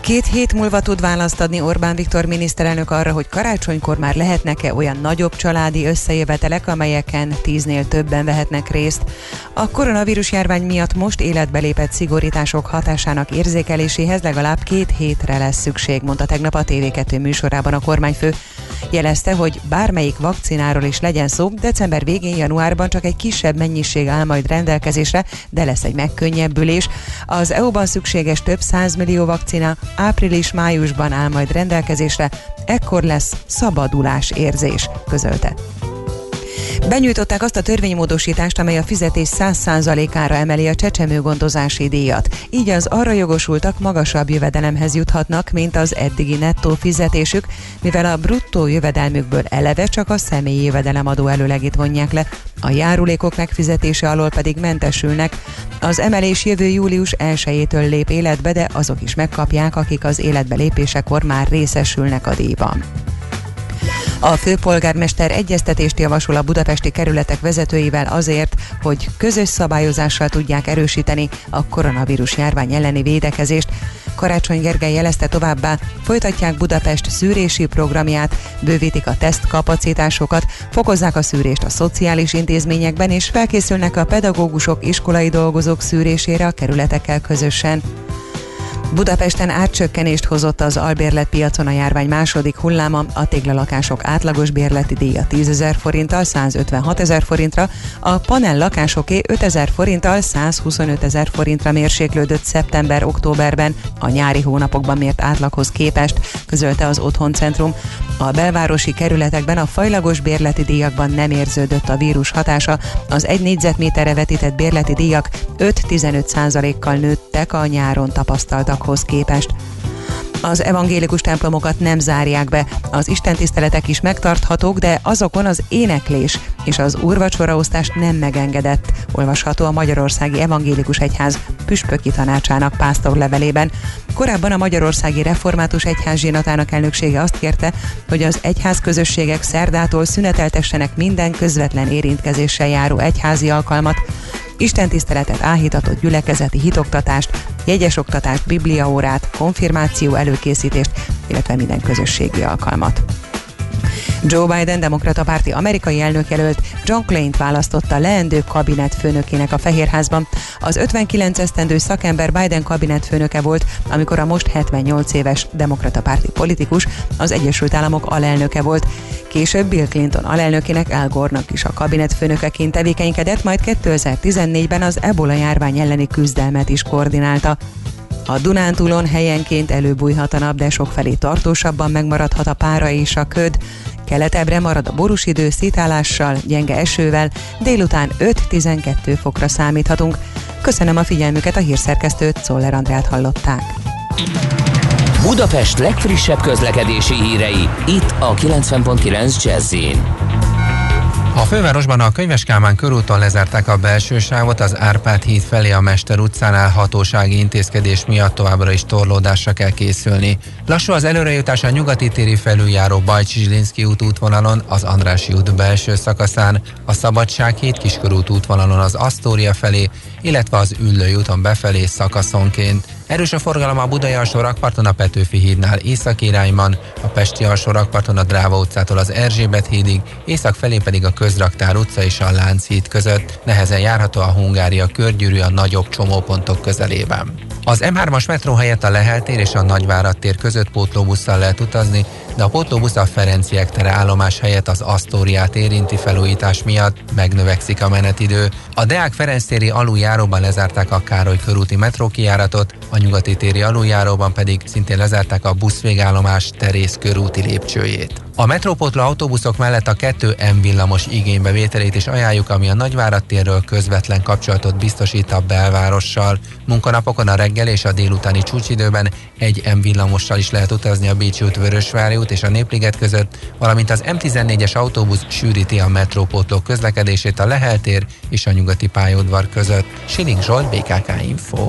[SPEAKER 9] Két hét múlva tud választ adni Orbán Viktor miniszterelnök arra, hogy karácsonykor már lehetnek-e olyan nagyobb családi összejövetelek, amelyeken tíznél többen vehetnek részt. A koronavírus járvány miatt most életbe lépett szigorítások hatásának érzékeléséhez legalább két hétre lesz szükség, mondta tegnap a TV2 műsorában a kormányfő. Jelezte, hogy bármelyik vakcináról is legyen szó, december végén, januárban csak egy kisebb mennyiség áll majd rendelkezésre, de lesz egy megkönnyebbülés. Az EU-ban szükséges több százmillió vakcina április-májusban áll majd rendelkezésre, ekkor lesz szabadulás érzés, közölte. Benyújtották azt a törvénymódosítást, amely a fizetés 100%-ára emeli a csecsemő gondozási díjat. Így az arra jogosultak magasabb jövedelemhez juthatnak, mint az eddigi nettó fizetésük, mivel a bruttó jövedelmükből eleve csak a személyi jövedelemadó előlegét vonják le, a járulékok megfizetése alól pedig mentesülnek. Az emelés jövő július 1-től lép életbe, de azok is megkapják, akik az életbe lépésekor már részesülnek a díjban. A főpolgármester egyeztetést javasol a budapesti kerületek vezetőivel azért, hogy közös szabályozással tudják erősíteni a koronavírus járvány elleni védekezést. Karácsony Gergely jelezte továbbá, folytatják Budapest szűrési programját, bővítik a tesztkapacitásokat, fokozzák a szűrést a szociális intézményekben, és felkészülnek a pedagógusok, iskolai dolgozók szűrésére a kerületekkel közösen. Budapesten átcsökkenést hozott az albérletpiacon a járvány második hulláma, a téglalakások átlagos bérleti díja 10 ezer forinttal 156 ezer forintra, a panel lakásoké 5 ezer forinttal 125 ezer forintra mérséklődött szeptember-októberben a nyári hónapokban mért átlaghoz képest, közölte az Otthoncentrum. A belvárosi kerületekben a fajlagos bérleti díjakban nem érződött a vírus hatása, az egy négyzetméterre vetített bérleti díjak 5-15 százalékkal nőttek a nyáron tapasztaltak időszakhoz képest. Az evangélikus templomokat nem zárják be, az istentiszteletek is megtarthatók, de azokon az éneklés és az úrvacsoraosztást nem megengedett, olvasható a Magyarországi Evangélikus Egyház püspöki tanácsának pásztor levelében. Korábban a Magyarországi Református Egyház zsinatának elnöksége azt kérte, hogy az egyház közösségek szerdától szüneteltessenek minden közvetlen érintkezéssel járó egyházi alkalmat, istentiszteletet, áhítatott gyülekezeti hitoktatást, jegyes oktatást, bibliaórát, konfirmáció előkészítést, illetve minden közösségi alkalmat. Joe Biden demokrata párti amerikai elnökjelölt John Clay-t választotta leendő kabinet főnökének a Fehérházban. Az 59 esztendő szakember Biden kabinet főnöke volt, amikor a most 78 éves demokrata párti politikus az Egyesült Államok alelnöke volt. Később Bill Clinton alelnökének Al Gore-nak is a kabinet főnökeként tevékenykedett, majd 2014-ben az ebola járvány elleni küzdelmet is koordinálta. A Dunántúlon helyenként előbújhat a nap, de sokfelé tartósabban megmaradhat a pára és a köd. Keletebbre marad a borús idő szítálással, gyenge esővel, délután 5-12 fokra számíthatunk. Köszönöm a figyelmüket, a hírszerkesztőt, Szoller Andrát hallották.
[SPEAKER 8] Budapest legfrissebb közlekedési hírei, itt a 90.9 jazz
[SPEAKER 10] a fővárosban a Könyves Kálmán körúton lezárták a belső sávot, az Árpád híd felé a Mester utcánál hatósági intézkedés miatt továbbra is torlódásra kell készülni. Lassú az előrejutás a nyugati téri felüljáró Bajcsi Zsilinszki út útvonalon, az Andrási út belső szakaszán, a Szabadság híd kiskörút útvonalon az Asztória felé, illetve az Üllői úton befelé szakaszonként. Erős a forgalom a Budai alsó rakparton a Petőfi hídnál észak irányban, a Pesti alsó rakparton a Dráva utcától az Erzsébet hídig, észak felé pedig a Közraktár utca és a Lánchíd között. Nehezen járható a Hungária körgyűrű a nagyobb csomópontok közelében. Az M3-as metró helyett a Lehel tér és a Nagyvárad tér között pótlóbusszal lehet utazni, de a pótlóbusz a Ferenciek tere állomás helyett az Asztóriát érinti felújítás miatt megnövekszik a menetidő. A Deák Ferenc téri aluljáróban lezárták a Károly körúti metrókijáratot, a nyugati téri aluljáróban pedig szintén lezárták a buszvégállomás Terész körúti lépcsőjét. A metrópótló autóbuszok mellett a 2 M villamos igénybevételét is ajánljuk, ami a Nagyvárad térről közvetlen kapcsolatot biztosít a belvárossal. Munkanapokon a reggel és a délutáni csúcsidőben egy M villamossal is lehet utazni a Bécsi út, Vörösvári út és a Népliget között, valamint az M14-es autóbusz sűríti a metrópótló közlekedését a Lehel tér és a nyugati pályaudvar között. Siling Zsolt, BKK Info.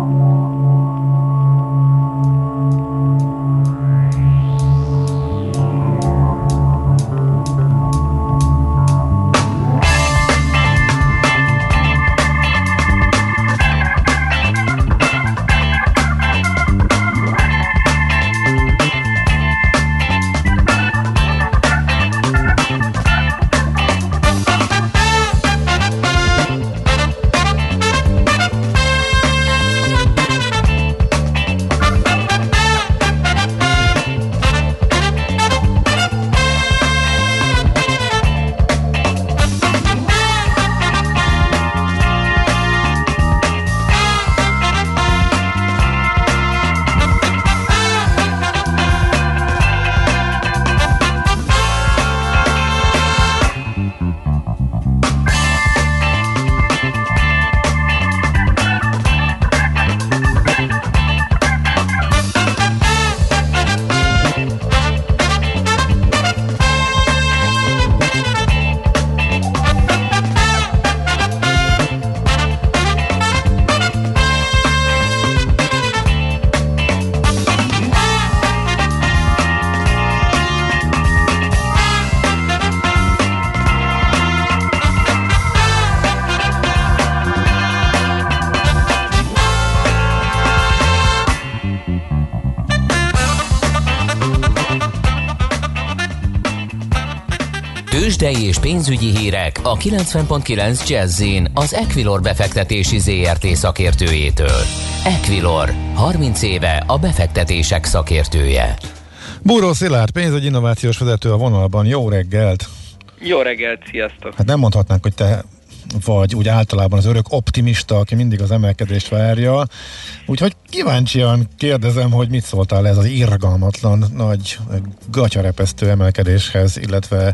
[SPEAKER 8] Tőzsdei és pénzügyi hírek a 90.9 jazz az Equilor befektetési ZRT szakértőjétől. Equilor, 30 éve a befektetések szakértője.
[SPEAKER 11] Búró Szilárd, pénzügyi innovációs vezető a vonalban. Jó reggelt!
[SPEAKER 19] Jó reggelt, sziasztok!
[SPEAKER 11] Hát nem mondhatnánk, hogy te vagy úgy általában az örök optimista, aki mindig az emelkedést várja. Úgyhogy kíváncsian kérdezem, hogy mit szóltál ez az irgalmatlan, nagy gatyarepesztő emelkedéshez, illetve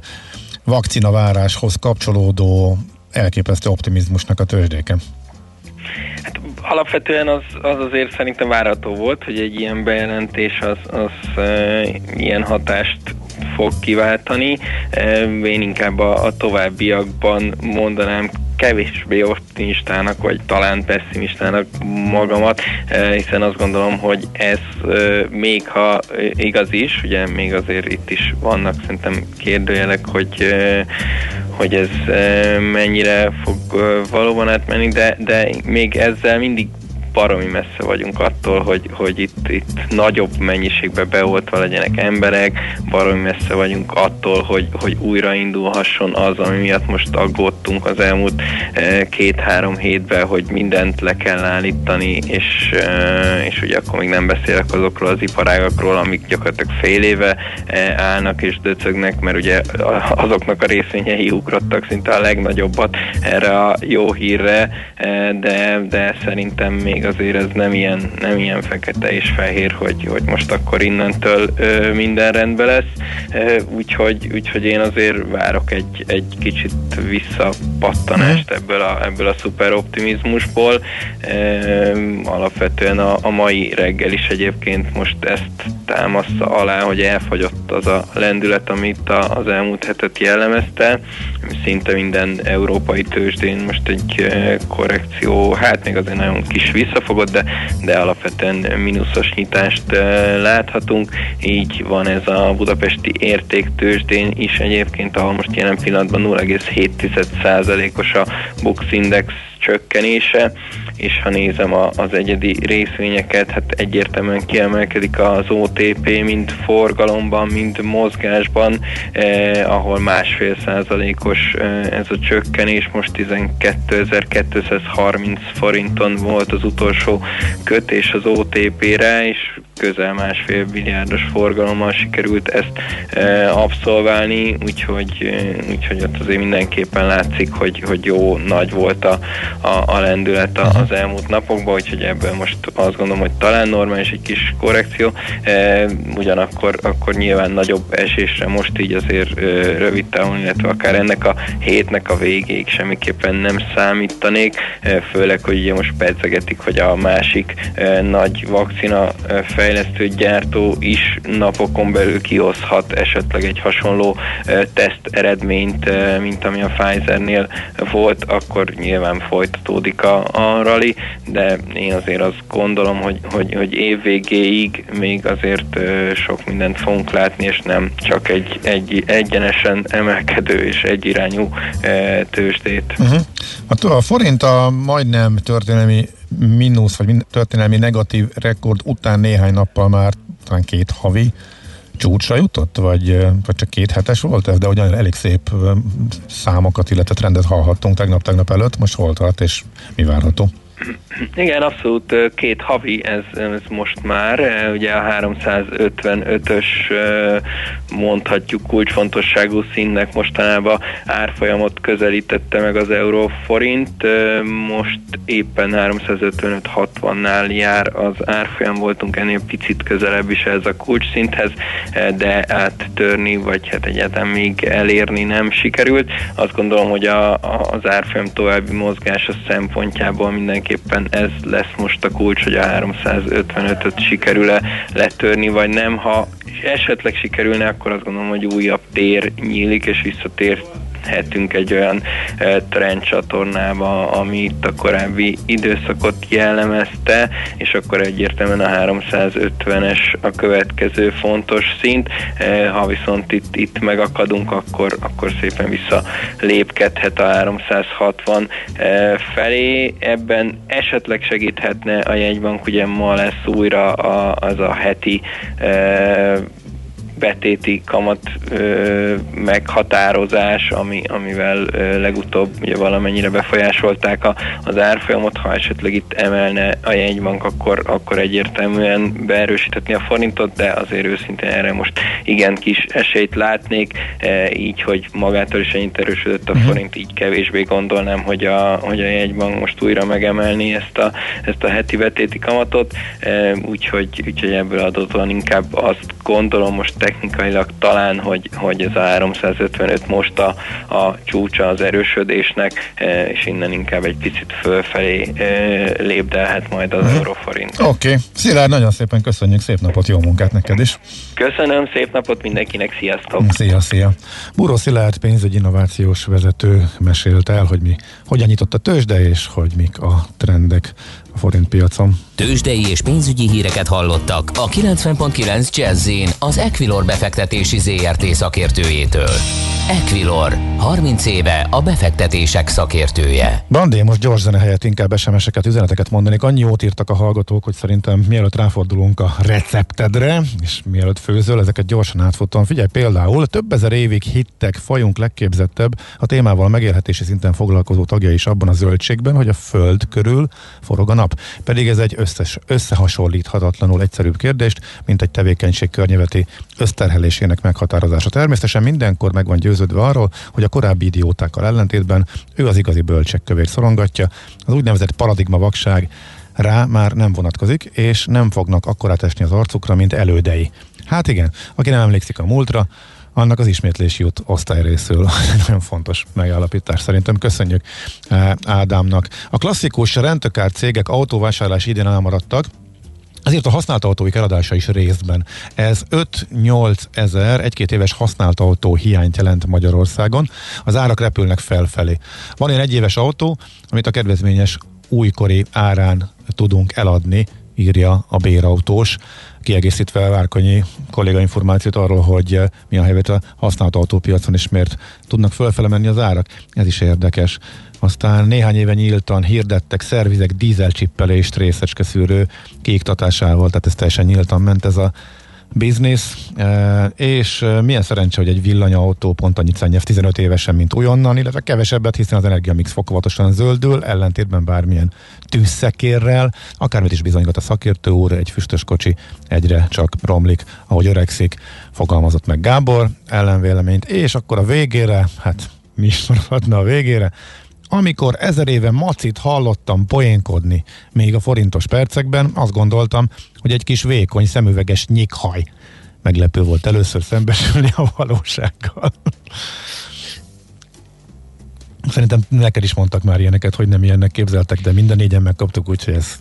[SPEAKER 11] vakcinaváráshoz kapcsolódó elképesztő optimizmusnak a tőzsdéken?
[SPEAKER 19] Hát alapvetően az, az azért szerintem várható volt, hogy egy ilyen bejelentés az, az e, ilyen hatást fog kiváltani. Én inkább a, a továbbiakban mondanám kevésbé optimistának, vagy talán pessimistának magamat, hiszen azt gondolom, hogy ez még ha igaz is, ugye még azért itt is vannak szerintem kérdőjelek, hogy hogy ez mennyire fog valóban átmenni, de, de még ezzel mindig baromi messze vagyunk attól, hogy, hogy itt, itt nagyobb mennyiségbe beoltva legyenek emberek, baromi messze vagyunk attól, hogy, hogy újraindulhasson az, ami miatt most aggódtunk az elmúlt eh, két-három hétben, hogy mindent le kell állítani, és, eh, és ugye akkor még nem beszélek azokról az iparágakról, amik gyakorlatilag fél éve eh, állnak és döcögnek, mert ugye azoknak a részvényei ugrottak szinte a legnagyobbat erre a jó hírre, de, de szerintem még azért ez nem ilyen, nem ilyen fekete és fehér, hogy, hogy most akkor innentől ö, minden rendben lesz, ö, úgyhogy, úgyhogy én azért várok egy, egy kicsit visszapattanást mhm. ebből a, ebből a szuper optimizmusból. Ö, alapvetően a, a mai reggel is egyébként most ezt támaszza alá, hogy elfagyott az a lendület, amit a, az elmúlt hetet jellemezte. Szinte minden európai tőzsdén most egy korrekció, hát még azért nagyon kis vissza visszafogott, de, de alapvetően mínuszos nyitást láthatunk. Így van ez a budapesti értéktősdén is egyébként, ahol most jelen pillanatban 0,7%-os a Bux Index csökkenése, és ha nézem a, az egyedi részvényeket, hát egyértelműen kiemelkedik az OTP, mind forgalomban, mind mozgásban, eh, ahol másfél százalékos eh, ez a csökkenés, most 12.230 forinton volt az utolsó kötés az OTP-re, és közel másfél milliárdos forgalommal sikerült ezt e, abszolválni, úgyhogy, e, úgyhogy ott azért mindenképpen látszik, hogy, hogy jó nagy volt a, a, a lendület az elmúlt napokban, úgyhogy ebből most azt gondolom, hogy talán normális egy kis korrekció, e, ugyanakkor akkor nyilván nagyobb esésre most így azért e, rövid távon, illetve akár ennek a hétnek a végéig semmiképpen nem számítanék, e, főleg, hogy ugye most pedzegetik, hogy a másik e, nagy vakcina e, fejlesztő gyártó is napokon belül kihozhat esetleg egy hasonló teszt eredményt, mint ami a Pfizernél volt, akkor nyilván folytatódik a, a rally, de én azért azt gondolom, hogy, hogy, hogy év végéig még azért sok mindent fogunk látni, és nem csak egy, egy egyenesen emelkedő és egyirányú tőzsdét.
[SPEAKER 11] Uh-huh. A, a forint a majdnem történelmi mínusz, vagy történelmi negatív rekord után néhány nappal már talán két havi csúcsra jutott, vagy, vagy csak két hetes volt ez, de ugyan elég szép számokat, illetve trendet hallhattunk tegnap-tegnap előtt, most hol tart, és mi várható?
[SPEAKER 19] Igen, abszolút két havi ez, ez most már, ugye a 355-ös mondhatjuk kulcsfontosságú színnek mostanában árfolyamot közelítette meg az euróforint, most éppen 355-60-nál jár az árfolyam, voltunk ennél picit közelebb is ez a kulcsszinthez, de áttörni, vagy hát egyáltalán még elérni nem sikerült. Azt gondolom, hogy a, a, az árfolyam további mozgása szempontjából mindenki mindenképpen ez lesz most a kulcs, hogy a 355-öt sikerül-e letörni, vagy nem. Ha esetleg sikerülne, akkor azt gondolom, hogy újabb tér nyílik, és visszatér hetünk egy olyan trendcsatornába, ami itt a korábbi időszakot jellemezte, és akkor egyértelműen a 350-es a következő fontos szint. Ha viszont itt, itt megakadunk, akkor, akkor szépen vissza lépkedhet a 360 e, felé. Ebben esetleg segíthetne a jegybank, ugye ma lesz újra a, az a heti betéti kamat ö, meghatározás, ami, amivel ö, legutóbb ugye valamennyire befolyásolták a, az árfolyamot, ha esetleg itt emelne a jegybank, akkor, akkor egyértelműen beerősíthetni a forintot, de azért őszintén erre most igen kis esélyt látnék, e, így, hogy magától is ennyit erősödött a uh-huh. forint, így kevésbé gondolnám, hogy a, hogy a jegybank most újra megemelni ezt a, ezt a heti betéti kamatot, e, úgyhogy, úgyhogy ebből adódóan inkább azt gondolom most technikailag talán, hogy, hogy ez a 355 most a, a csúcsa az erősödésnek, és innen inkább egy picit fölfelé lépdelhet majd az uh-huh. euróforint.
[SPEAKER 11] Oké, okay. Szilárd, nagyon szépen köszönjük, szép napot, jó munkát neked is!
[SPEAKER 19] Köszönöm, szép napot mindenkinek, sziasztok!
[SPEAKER 11] Szia, szia! Buró Szilárd pénzügyi innovációs vezető mesélt el, hogy mi hogyan nyitott a tőzsde, és hogy mik a trendek a forintpiacon.
[SPEAKER 8] Tőzsdei és pénzügyi híreket hallottak a 90.9 jazz az Equilor befektetési ZRT szakértőjétől. Equilor, 30 éve a befektetések szakértője.
[SPEAKER 11] Bandi, most gyors zene helyett inkább SMS-eket, üzeneteket mondanék. Annyi jót írtak a hallgatók, hogy szerintem mielőtt ráfordulunk a receptedre, és mielőtt főzöl, ezeket gyorsan átfutom. Figyelj, például több ezer évig hittek fajunk legképzettebb, a témával megélhetési szinten foglalkozó tagja is abban a zöldségben, hogy a Föld körül forog a nap. Pedig ez egy összes, összehasonlíthatatlanul egyszerűbb kérdést, mint egy tevékenység környezeti összterhelésének meghatározása. Természetesen mindenkor meg van győződve arról, hogy a korábbi idiótákkal ellentétben ő az igazi bölcsek kövét szorongatja. Az úgynevezett paradigma vakság rá már nem vonatkozik, és nem fognak akkorát esni az arcukra, mint elődei. Hát igen, aki nem emlékszik a múltra, annak az ismétlés jut osztály részül. [LAUGHS] Nagyon fontos megállapítás szerintem. Köszönjük eh, Ádámnak. A klasszikus rendtökár cégek autóvásárlás idén elmaradtak, ezért a használt autóik eladása is részben. Ez 5-8 ezer egy-két éves használt autó hiányt jelent Magyarországon. Az árak repülnek felfelé. Van egy egyéves autó, amit a kedvezményes újkori árán tudunk eladni, írja a bérautós kiegészítve Várkonyi kolléga információt arról, hogy eh, mi a helyzet a használt autópiacon, és miért tudnak fölfele menni az árak. Ez is érdekes. Aztán néhány éve nyíltan hirdettek szervizek dízelcsippelést részecske szűrő kiiktatásával, tehát ez teljesen nyíltan ment ez a biznisz, e, és e, milyen szerencse, hogy egy villanyautó pont annyit szennyez 15 évesen, mint újonnan, illetve kevesebbet, hiszen az energiamix fokozatosan zöldül, ellentétben bármilyen tűzszekérrel, akármit is bizonygat a szakértő úr, egy füstös kocsi egyre csak romlik, ahogy öregszik, fogalmazott meg Gábor ellenvéleményt, és akkor a végére, hát mi is maradhatna a végére, amikor ezer éve macit hallottam poénkodni még a forintos percekben, azt gondoltam, hogy egy kis vékony szemüveges nyikhaj. Meglepő volt először szembesülni a valósággal. Szerintem neked is mondtak már ilyeneket, hogy nem ilyennek képzeltek, de minden négyen megkaptuk, úgyhogy ez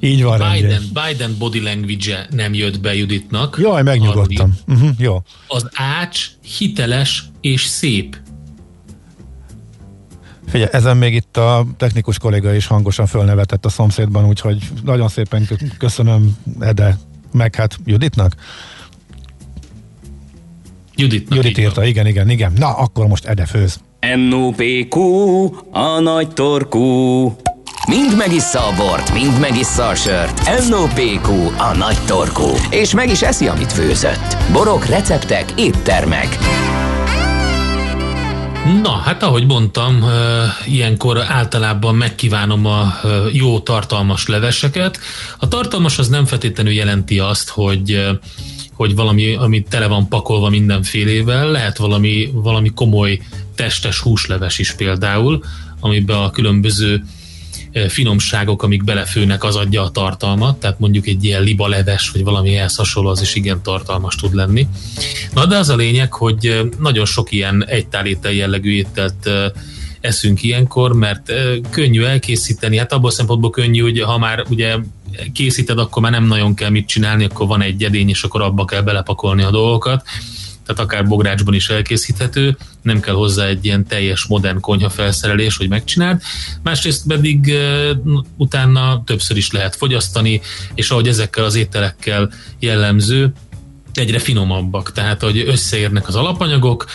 [SPEAKER 11] így van.
[SPEAKER 12] Biden, Biden body language nem jött be Juditnak.
[SPEAKER 11] Jaj, megnyugodtam. Uh-huh, jó.
[SPEAKER 12] Az ács hiteles és szép
[SPEAKER 11] Figyelj, ezen még itt a technikus kolléga is hangosan fölnevetett a szomszédban, úgyhogy nagyon szépen köszönöm Ede, meg hát Juditnak.
[SPEAKER 12] Juditnak
[SPEAKER 11] Judit írta, igen, igen, igen. Na, akkor most Ede főz.
[SPEAKER 8] NOPQ, a nagy torkú. Mind megissza a bort, mind megissza a sört. NOPQ, a nagy torkú. És meg is eszi, amit főzött. Borok, receptek, éttermek.
[SPEAKER 12] Na, hát ahogy mondtam, ilyenkor általában megkívánom a jó tartalmas leveseket. A tartalmas az nem feltétlenül jelenti azt, hogy hogy valami, ami tele van pakolva mindenfélével, lehet valami, valami komoly testes húsleves is például, amiben a különböző finomságok, amik belefőnek, az adja a tartalmat, tehát mondjuk egy ilyen libaleves, vagy valami ehhez hasonló, az is igen tartalmas tud lenni. Na de az a lényeg, hogy nagyon sok ilyen egytálétel jellegű ételt eszünk ilyenkor, mert könnyű elkészíteni, hát abból szempontból könnyű, hogy ha már ugye készíted, akkor már nem nagyon kell mit csinálni, akkor van egy edény, és akkor abba kell belepakolni a dolgokat tehát akár bográcsban is elkészíthető, nem kell hozzá egy ilyen teljes modern konyha felszerelés, hogy megcsináld. Másrészt pedig uh, utána többször is lehet fogyasztani, és ahogy ezekkel az ételekkel jellemző, egyre finomabbak, tehát hogy összeérnek az alapanyagok,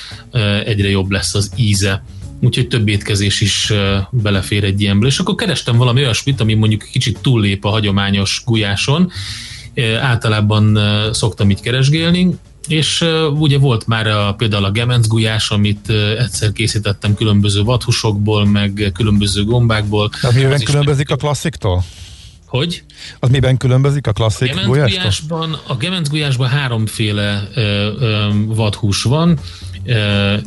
[SPEAKER 12] egyre jobb lesz az íze úgyhogy több étkezés is belefér egy ilyenből. És akkor kerestem valami olyasmit, ami mondjuk kicsit túllép a hagyományos gulyáson, általában szoktam így keresgélni, és uh, ugye volt már a, például a gemenc gulyás, amit uh, egyszer készítettem különböző vathusokból, meg különböző gombákból.
[SPEAKER 11] Az miben különbözik a klassziktól?
[SPEAKER 12] Hogy?
[SPEAKER 11] Az miben különbözik a klasszik a gulyástól?
[SPEAKER 12] A gemenc gulyásban háromféle ö, ö, vadhús van,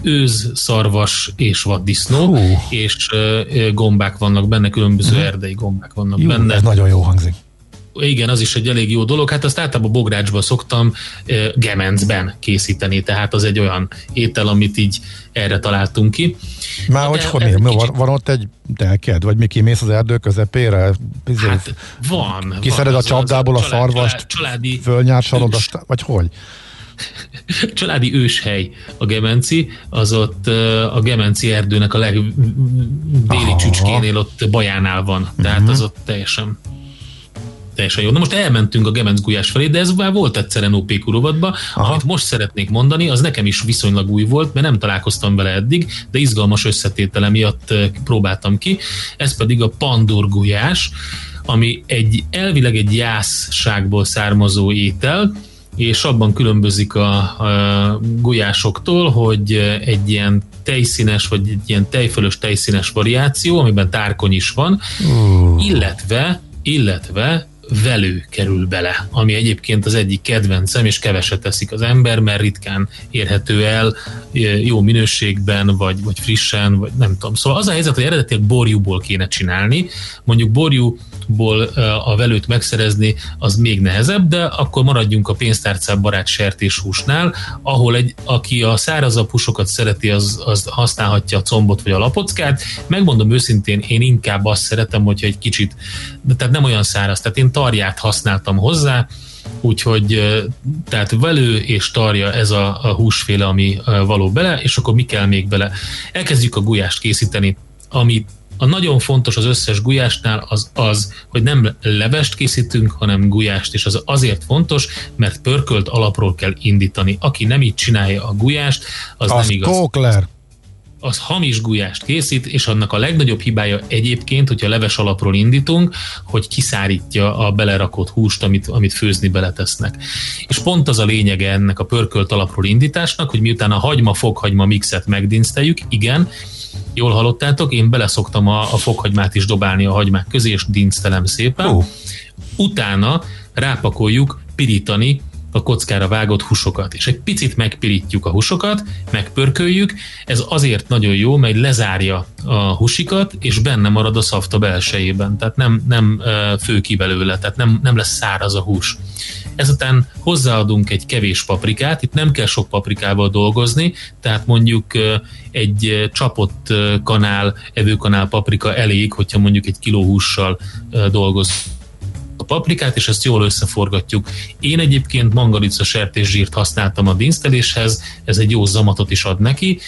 [SPEAKER 12] őz, szarvas és vaddisznó, Hú. és gombák vannak benne, különböző uh-huh. erdei gombák vannak
[SPEAKER 11] jó,
[SPEAKER 12] benne.
[SPEAKER 11] Ez nagyon jó hangzik.
[SPEAKER 12] Igen, az is egy elég jó dolog. Hát azt általában bográcsban szoktam e, gemencben készíteni, tehát az egy olyan étel, amit így erre találtunk ki.
[SPEAKER 11] Már hogy hogy kicsit... van, ott egy telked, vagy mi kimész az erdő közepére?
[SPEAKER 12] Hát van.
[SPEAKER 11] Kiszered
[SPEAKER 12] van,
[SPEAKER 11] a csapdából az, a, család, a szarvast,
[SPEAKER 12] családi,
[SPEAKER 11] fölnyársalod, vagy hogy? [LAUGHS]
[SPEAKER 12] családi őshely a Gemenci, az ott a Gemenci erdőnek a legdéli csücskénél ott Bajánál van, tehát uh-huh. az ott teljesen teljesen jó. Na most elmentünk a Gemenc gulyás felé, de ez már volt egyszer NOP kurovatba. Amit most szeretnék mondani, az nekem is viszonylag új volt, mert nem találkoztam vele eddig, de izgalmas összetétele miatt próbáltam ki. Ez pedig a Pandur gulyás, ami egy elvileg egy jászságból származó étel, és abban különbözik a, a gulyásoktól, hogy egy ilyen tejszínes, vagy egy ilyen tejfölös tejszínes variáció, amiben tárkony is van, uh. illetve illetve velő kerül bele, ami egyébként az egyik kedvencem, és keveset teszik az ember, mert ritkán érhető el jó minőségben, vagy, vagy frissen, vagy nem tudom. Szóval az a helyzet, hogy eredetileg borjúból kéne csinálni, mondjuk borjú ból a velőt megszerezni, az még nehezebb, de akkor maradjunk a pénztárcább barát sertéshúsnál, ahol egy, aki a szárazabb húsokat szereti, az, az használhatja a combot vagy a lapockát. Megmondom őszintén, én inkább azt szeretem, hogyha egy kicsit, de tehát nem olyan száraz, tehát én tarját használtam hozzá, úgyhogy tehát velő és tarja ez a, a húsféle, ami való bele, és akkor mi kell még bele? Elkezdjük a gulyást készíteni, amit a nagyon fontos az összes gulyásnál az az, hogy nem levest készítünk, hanem gulyást, és az azért fontos, mert pörkölt alapról kell indítani. Aki nem így csinálja a gulyást, az, az nem igaz.
[SPEAKER 11] Kókler
[SPEAKER 12] az hamis gulyást készít, és annak a legnagyobb hibája egyébként, hogyha leves alapról indítunk, hogy kiszárítja a belerakott húst, amit, amit főzni beletesznek. És pont az a lényege ennek a pörkölt alapról indításnak, hogy miután a hagyma-fokhagyma mixet megdinszteljük, igen, jól hallottátok, én beleszoktam a, a fokhagymát is dobálni a hagymák közé, és dinctelem szépen. Oh. Utána rápakoljuk pirítani a kockára vágott húsokat, és egy picit megpirítjuk a húsokat, megpörköljük, ez azért nagyon jó, mert lezárja a húsikat, és benne marad a szafta belsejében, tehát nem, nem fő ki belőle, tehát nem, nem lesz száraz a hús. Ezután hozzáadunk egy kevés paprikát, itt nem kell sok paprikával dolgozni, tehát mondjuk egy csapott kanál, evőkanál paprika elég, hogyha mondjuk egy kiló hússal dolgozunk paprikát, és ezt jól összeforgatjuk. Én egyébként mangalica sertészsírt használtam a dinszteléshez, ez egy jó zamatot is ad neki,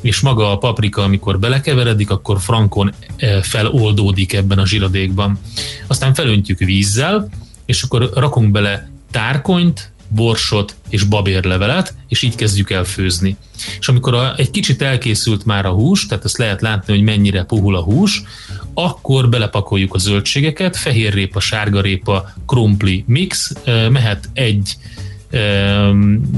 [SPEAKER 12] és maga a paprika, amikor belekeveredik, akkor frankon eh, feloldódik ebben a zsiradékban. Aztán felöntjük vízzel, és akkor rakunk bele tárkonyt, borsot és babérlevelet, és így kezdjük el főzni. És amikor a, egy kicsit elkészült már a hús, tehát ezt lehet látni, hogy mennyire puhul a hús, akkor belepakoljuk a zöldségeket, fehérrépa, sárgarépa, krumpli mix, mehet egy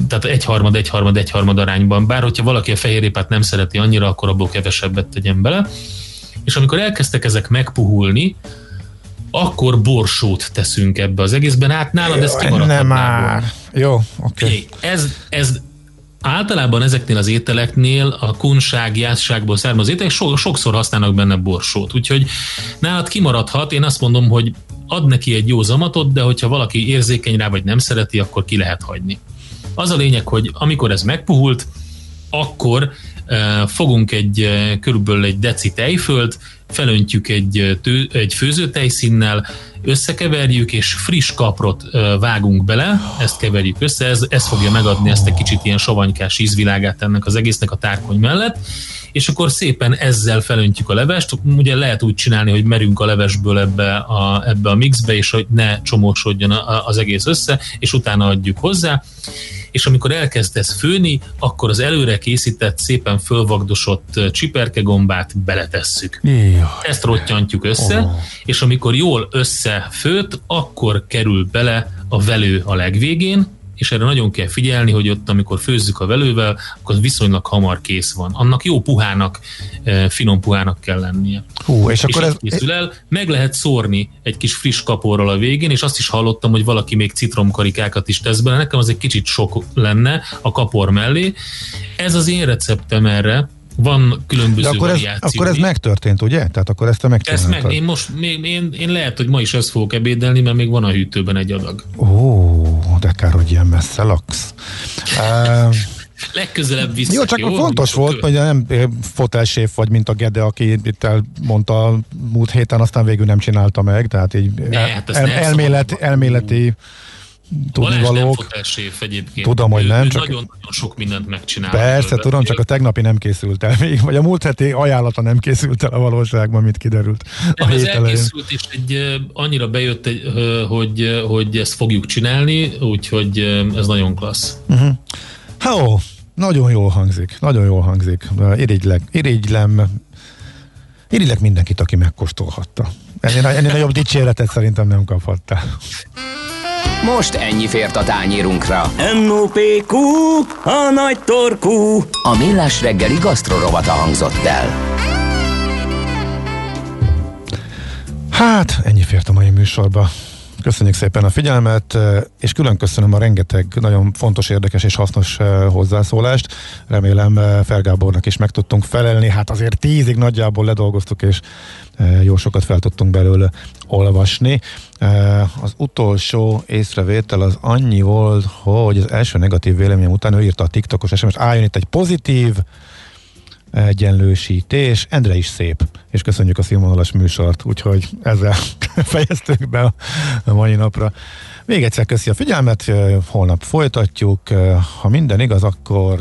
[SPEAKER 12] tehát egy harmad, egy harmad, egy harmad arányban. Bár hogyha valaki a fehérrépát nem szereti annyira, akkor abból kevesebbet tegyen bele. És amikor elkezdtek ezek megpuhulni, akkor borsót teszünk ebbe az egészben. Hát nálad ez kimaradt.
[SPEAKER 11] Nem már. Jó, oké.
[SPEAKER 12] Okay. Ez, ez általában ezeknél az ételeknél a kunság, jászságból származó ételek so, sokszor használnak benne borsót. Úgyhogy nálad kimaradhat, én azt mondom, hogy ad neki egy jó zamatot, de hogyha valaki érzékeny rá, vagy nem szereti, akkor ki lehet hagyni. Az a lényeg, hogy amikor ez megpuhult, akkor fogunk egy körülbelül egy deci tejfölt, felöntjük egy, tő, egy főzőtejszínnel, összekeverjük, és friss kaprot vágunk bele, ezt keverjük össze, ez, ez fogja megadni ezt egy kicsit ilyen savanykás ízvilágát ennek az egésznek a tárkony mellett, és akkor szépen ezzel felöntjük a levest. Ugye lehet úgy csinálni, hogy merünk a levesből ebbe a, ebbe a mixbe, és hogy ne csomósodjon az egész össze, és utána adjuk hozzá és amikor elkezdesz főni, akkor az előre készített, szépen fölvagdosott csiperkegombát beletesszük. Jaj. Ezt rottyantjuk össze, oh. és amikor jól összefőtt, akkor kerül bele a velő a legvégén, és erre nagyon kell figyelni, hogy ott, amikor főzzük a velővel, akkor viszonylag hamar kész van. Annak jó puhának, eh, finom puhának kell lennie.
[SPEAKER 11] Hú, és, és akkor ez...
[SPEAKER 12] készül el, meg lehet szórni egy kis friss kaporral a végén, és azt is hallottam, hogy valaki még citromkarikákat is tesz bele, nekem az egy kicsit sok lenne a kapor mellé. Ez az én receptem erre, Van különböző
[SPEAKER 11] De akkor ez, akkor ez megtörtént, ugye? Tehát akkor ezt te
[SPEAKER 12] megcsináltad. Ezt meg, én most, még, én, én lehet, hogy ma is ezt fogok ebédelni, mert még van a hűtőben egy adag.
[SPEAKER 11] Ó, de kár, hogy ilyen messze laksz. uh,
[SPEAKER 12] Legközelebb vissza.
[SPEAKER 11] Jó, csak jó, fontos volt, hogy nem fotelséf vagy, mint a Gede, aki itt elmondta múlt héten, aztán végül nem csinálta meg, tehát így ne, hát el, elmélet, elméleti tudnivalók.
[SPEAKER 12] egyébként.
[SPEAKER 11] Tudom, hogy nem.
[SPEAKER 12] Csak nagyon-nagyon sok mindent megcsinál.
[SPEAKER 11] Persze, tudom, csak a tegnapi nem készült el még, vagy a múlt heti ajánlata nem készült el a valóságban, mit kiderült.
[SPEAKER 12] Nem, a ez elkészült, és egy, annyira bejött, hogy, hogy ezt fogjuk csinálni, úgyhogy ez nagyon klassz. Uh-huh.
[SPEAKER 11] Hello. Nagyon jól hangzik, nagyon jól hangzik. Irigylek, irigylem, irigylek mindenkit, aki megkóstolhatta. Ennél, ennél nagyobb dicséretet szerintem nem kaphatta.
[SPEAKER 8] Most ennyi fért a tányérunkra.
[SPEAKER 20] M.O.P.Q. A nagy torkú.
[SPEAKER 8] A millás reggeli gasztrorovata hangzott el.
[SPEAKER 11] Hát, ennyi fért a mai műsorba. Köszönjük szépen a figyelmet, és külön köszönöm a rengeteg nagyon fontos, érdekes és hasznos hozzászólást. Remélem Felgábornak is meg tudtunk felelni. Hát azért tízig nagyjából ledolgoztuk, és jó sokat fel tudtunk belőle olvasni. Az utolsó észrevétel az annyi volt, hogy az első negatív véleményem után ő írta a TikTokos SMS, álljon itt egy pozitív, egyenlősítés. Endre is szép, és köszönjük a színvonalas műsort, úgyhogy ezzel [LAUGHS] fejeztük be a mai napra. Még egyszer köszi a figyelmet, holnap folytatjuk. Ha minden igaz, akkor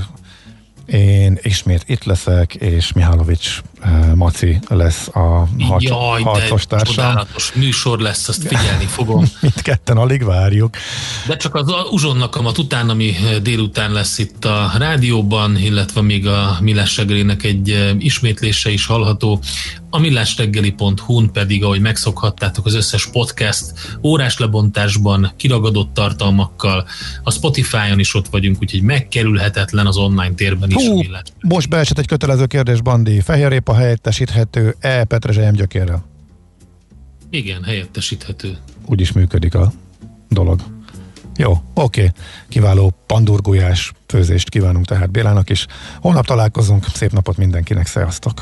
[SPEAKER 11] én ismét itt leszek, és Mihálovics uh, Maci lesz a harc, Jaj, harcos társam.
[SPEAKER 12] csodálatos műsor lesz, azt figyelni [LAUGHS] fogom.
[SPEAKER 11] Mindketten alig várjuk.
[SPEAKER 12] De csak az uzsonnak a után, ami délután lesz itt a rádióban, illetve még a Millás egy ismétlése is hallható. A millásreggeli.hu-n pedig, ahogy megszokhattátok, az összes podcast órás lebontásban, kiragadott tartalmakkal, a Spotify-on is ott vagyunk, úgyhogy megkerülhetetlen az online térben is. Hú,
[SPEAKER 11] most beesett egy kötelező kérdés, Bandi. Fehérrépa helyettesíthető-e petrezselyem gyökérrel?
[SPEAKER 12] Igen, helyettesíthető.
[SPEAKER 11] Úgy is működik a dolog. Jó, oké. Kiváló pandurgulyás főzést kívánunk tehát Bélának is. Holnap találkozunk. Szép napot mindenkinek. Szevasztok!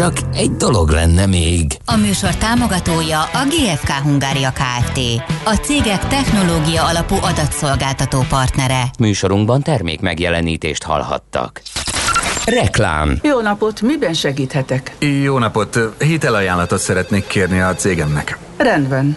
[SPEAKER 8] Csak egy dolog lenne még.
[SPEAKER 1] A műsor támogatója a GFK Hungária Kft. A cégek technológia alapú adatszolgáltató partnere.
[SPEAKER 8] Műsorunkban termék megjelenítést hallhattak. Reklám.
[SPEAKER 5] Jó napot, miben segíthetek?
[SPEAKER 6] Jó napot, hitelajánlatot szeretnék kérni a cégemnek.
[SPEAKER 5] Rendben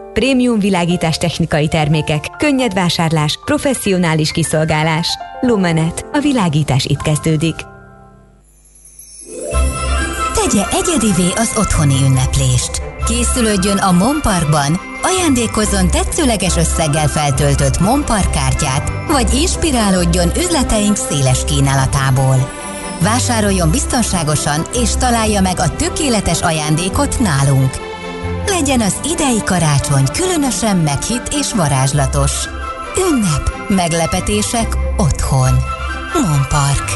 [SPEAKER 17] Prémium világítás technikai termékek, könnyed vásárlás, professzionális kiszolgálás. Lumenet. A világítás itt kezdődik.
[SPEAKER 1] Tegye egyedivé az otthoni ünneplést. Készülődjön a Monparkban, ajándékozzon tetszőleges összeggel feltöltött Monpark kártyát, vagy inspirálódjon üzleteink széles kínálatából. Vásároljon biztonságosan és találja meg a tökéletes ajándékot nálunk – legyen az idei karácsony különösen meghitt és varázslatos. Ünnep, meglepetések otthon. Monpark.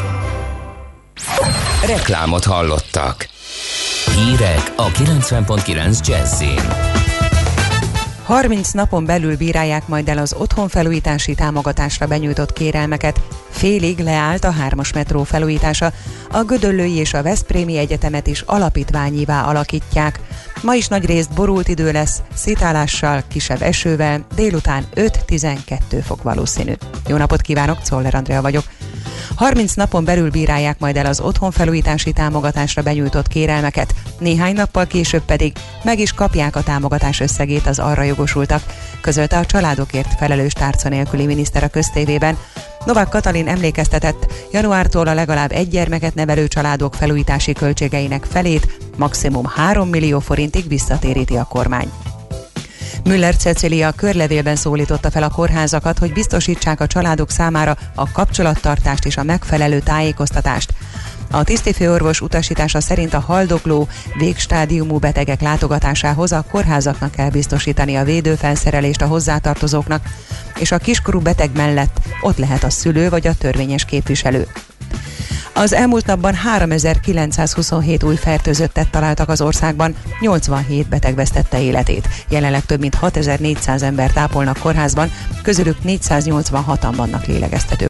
[SPEAKER 8] Reklámot hallottak. Hírek a 90.9 Jazzin.
[SPEAKER 9] 30 napon belül bírálják majd el az otthonfelújítási támogatásra benyújtott kérelmeket. Félig leállt a hármas metró felújítása. A Gödöllői és a Veszprémi Egyetemet is alapítványívá alakítják. Ma is nagy részt borult idő lesz, szétálással, kisebb esővel, délután 5-12 fok valószínű. Jó napot kívánok, Czoller Andrea vagyok. 30 napon belül bírálják majd el az otthonfelújítási támogatásra benyújtott kérelmeket, néhány nappal később pedig meg is kapják a támogatás összegét az arra jogosultak, közölte a családokért felelős tárca nélküli miniszter a köztévében. Novák Katalin emlékeztetett, januártól a legalább egy gyermeket nevelő családok felújítási költségeinek felét, maximum 3 millió forintig visszatéríti a kormány. Müller Cecilia körlevélben szólította fel a kórházakat, hogy biztosítsák a családok számára a kapcsolattartást és a megfelelő tájékoztatást. A tisztifőorvos utasítása szerint a haldokló, végstádiumú betegek látogatásához a kórházaknak kell biztosítani a védőfelszerelést a hozzátartozóknak, és a kiskorú beteg mellett ott lehet a szülő vagy a törvényes képviselő. Az elmúlt napban 3927 új fertőzöttet találtak az országban, 87 beteg vesztette életét. Jelenleg több mint 6400 ember tápolnak kórházban, közülük 486-an vannak lélegeztető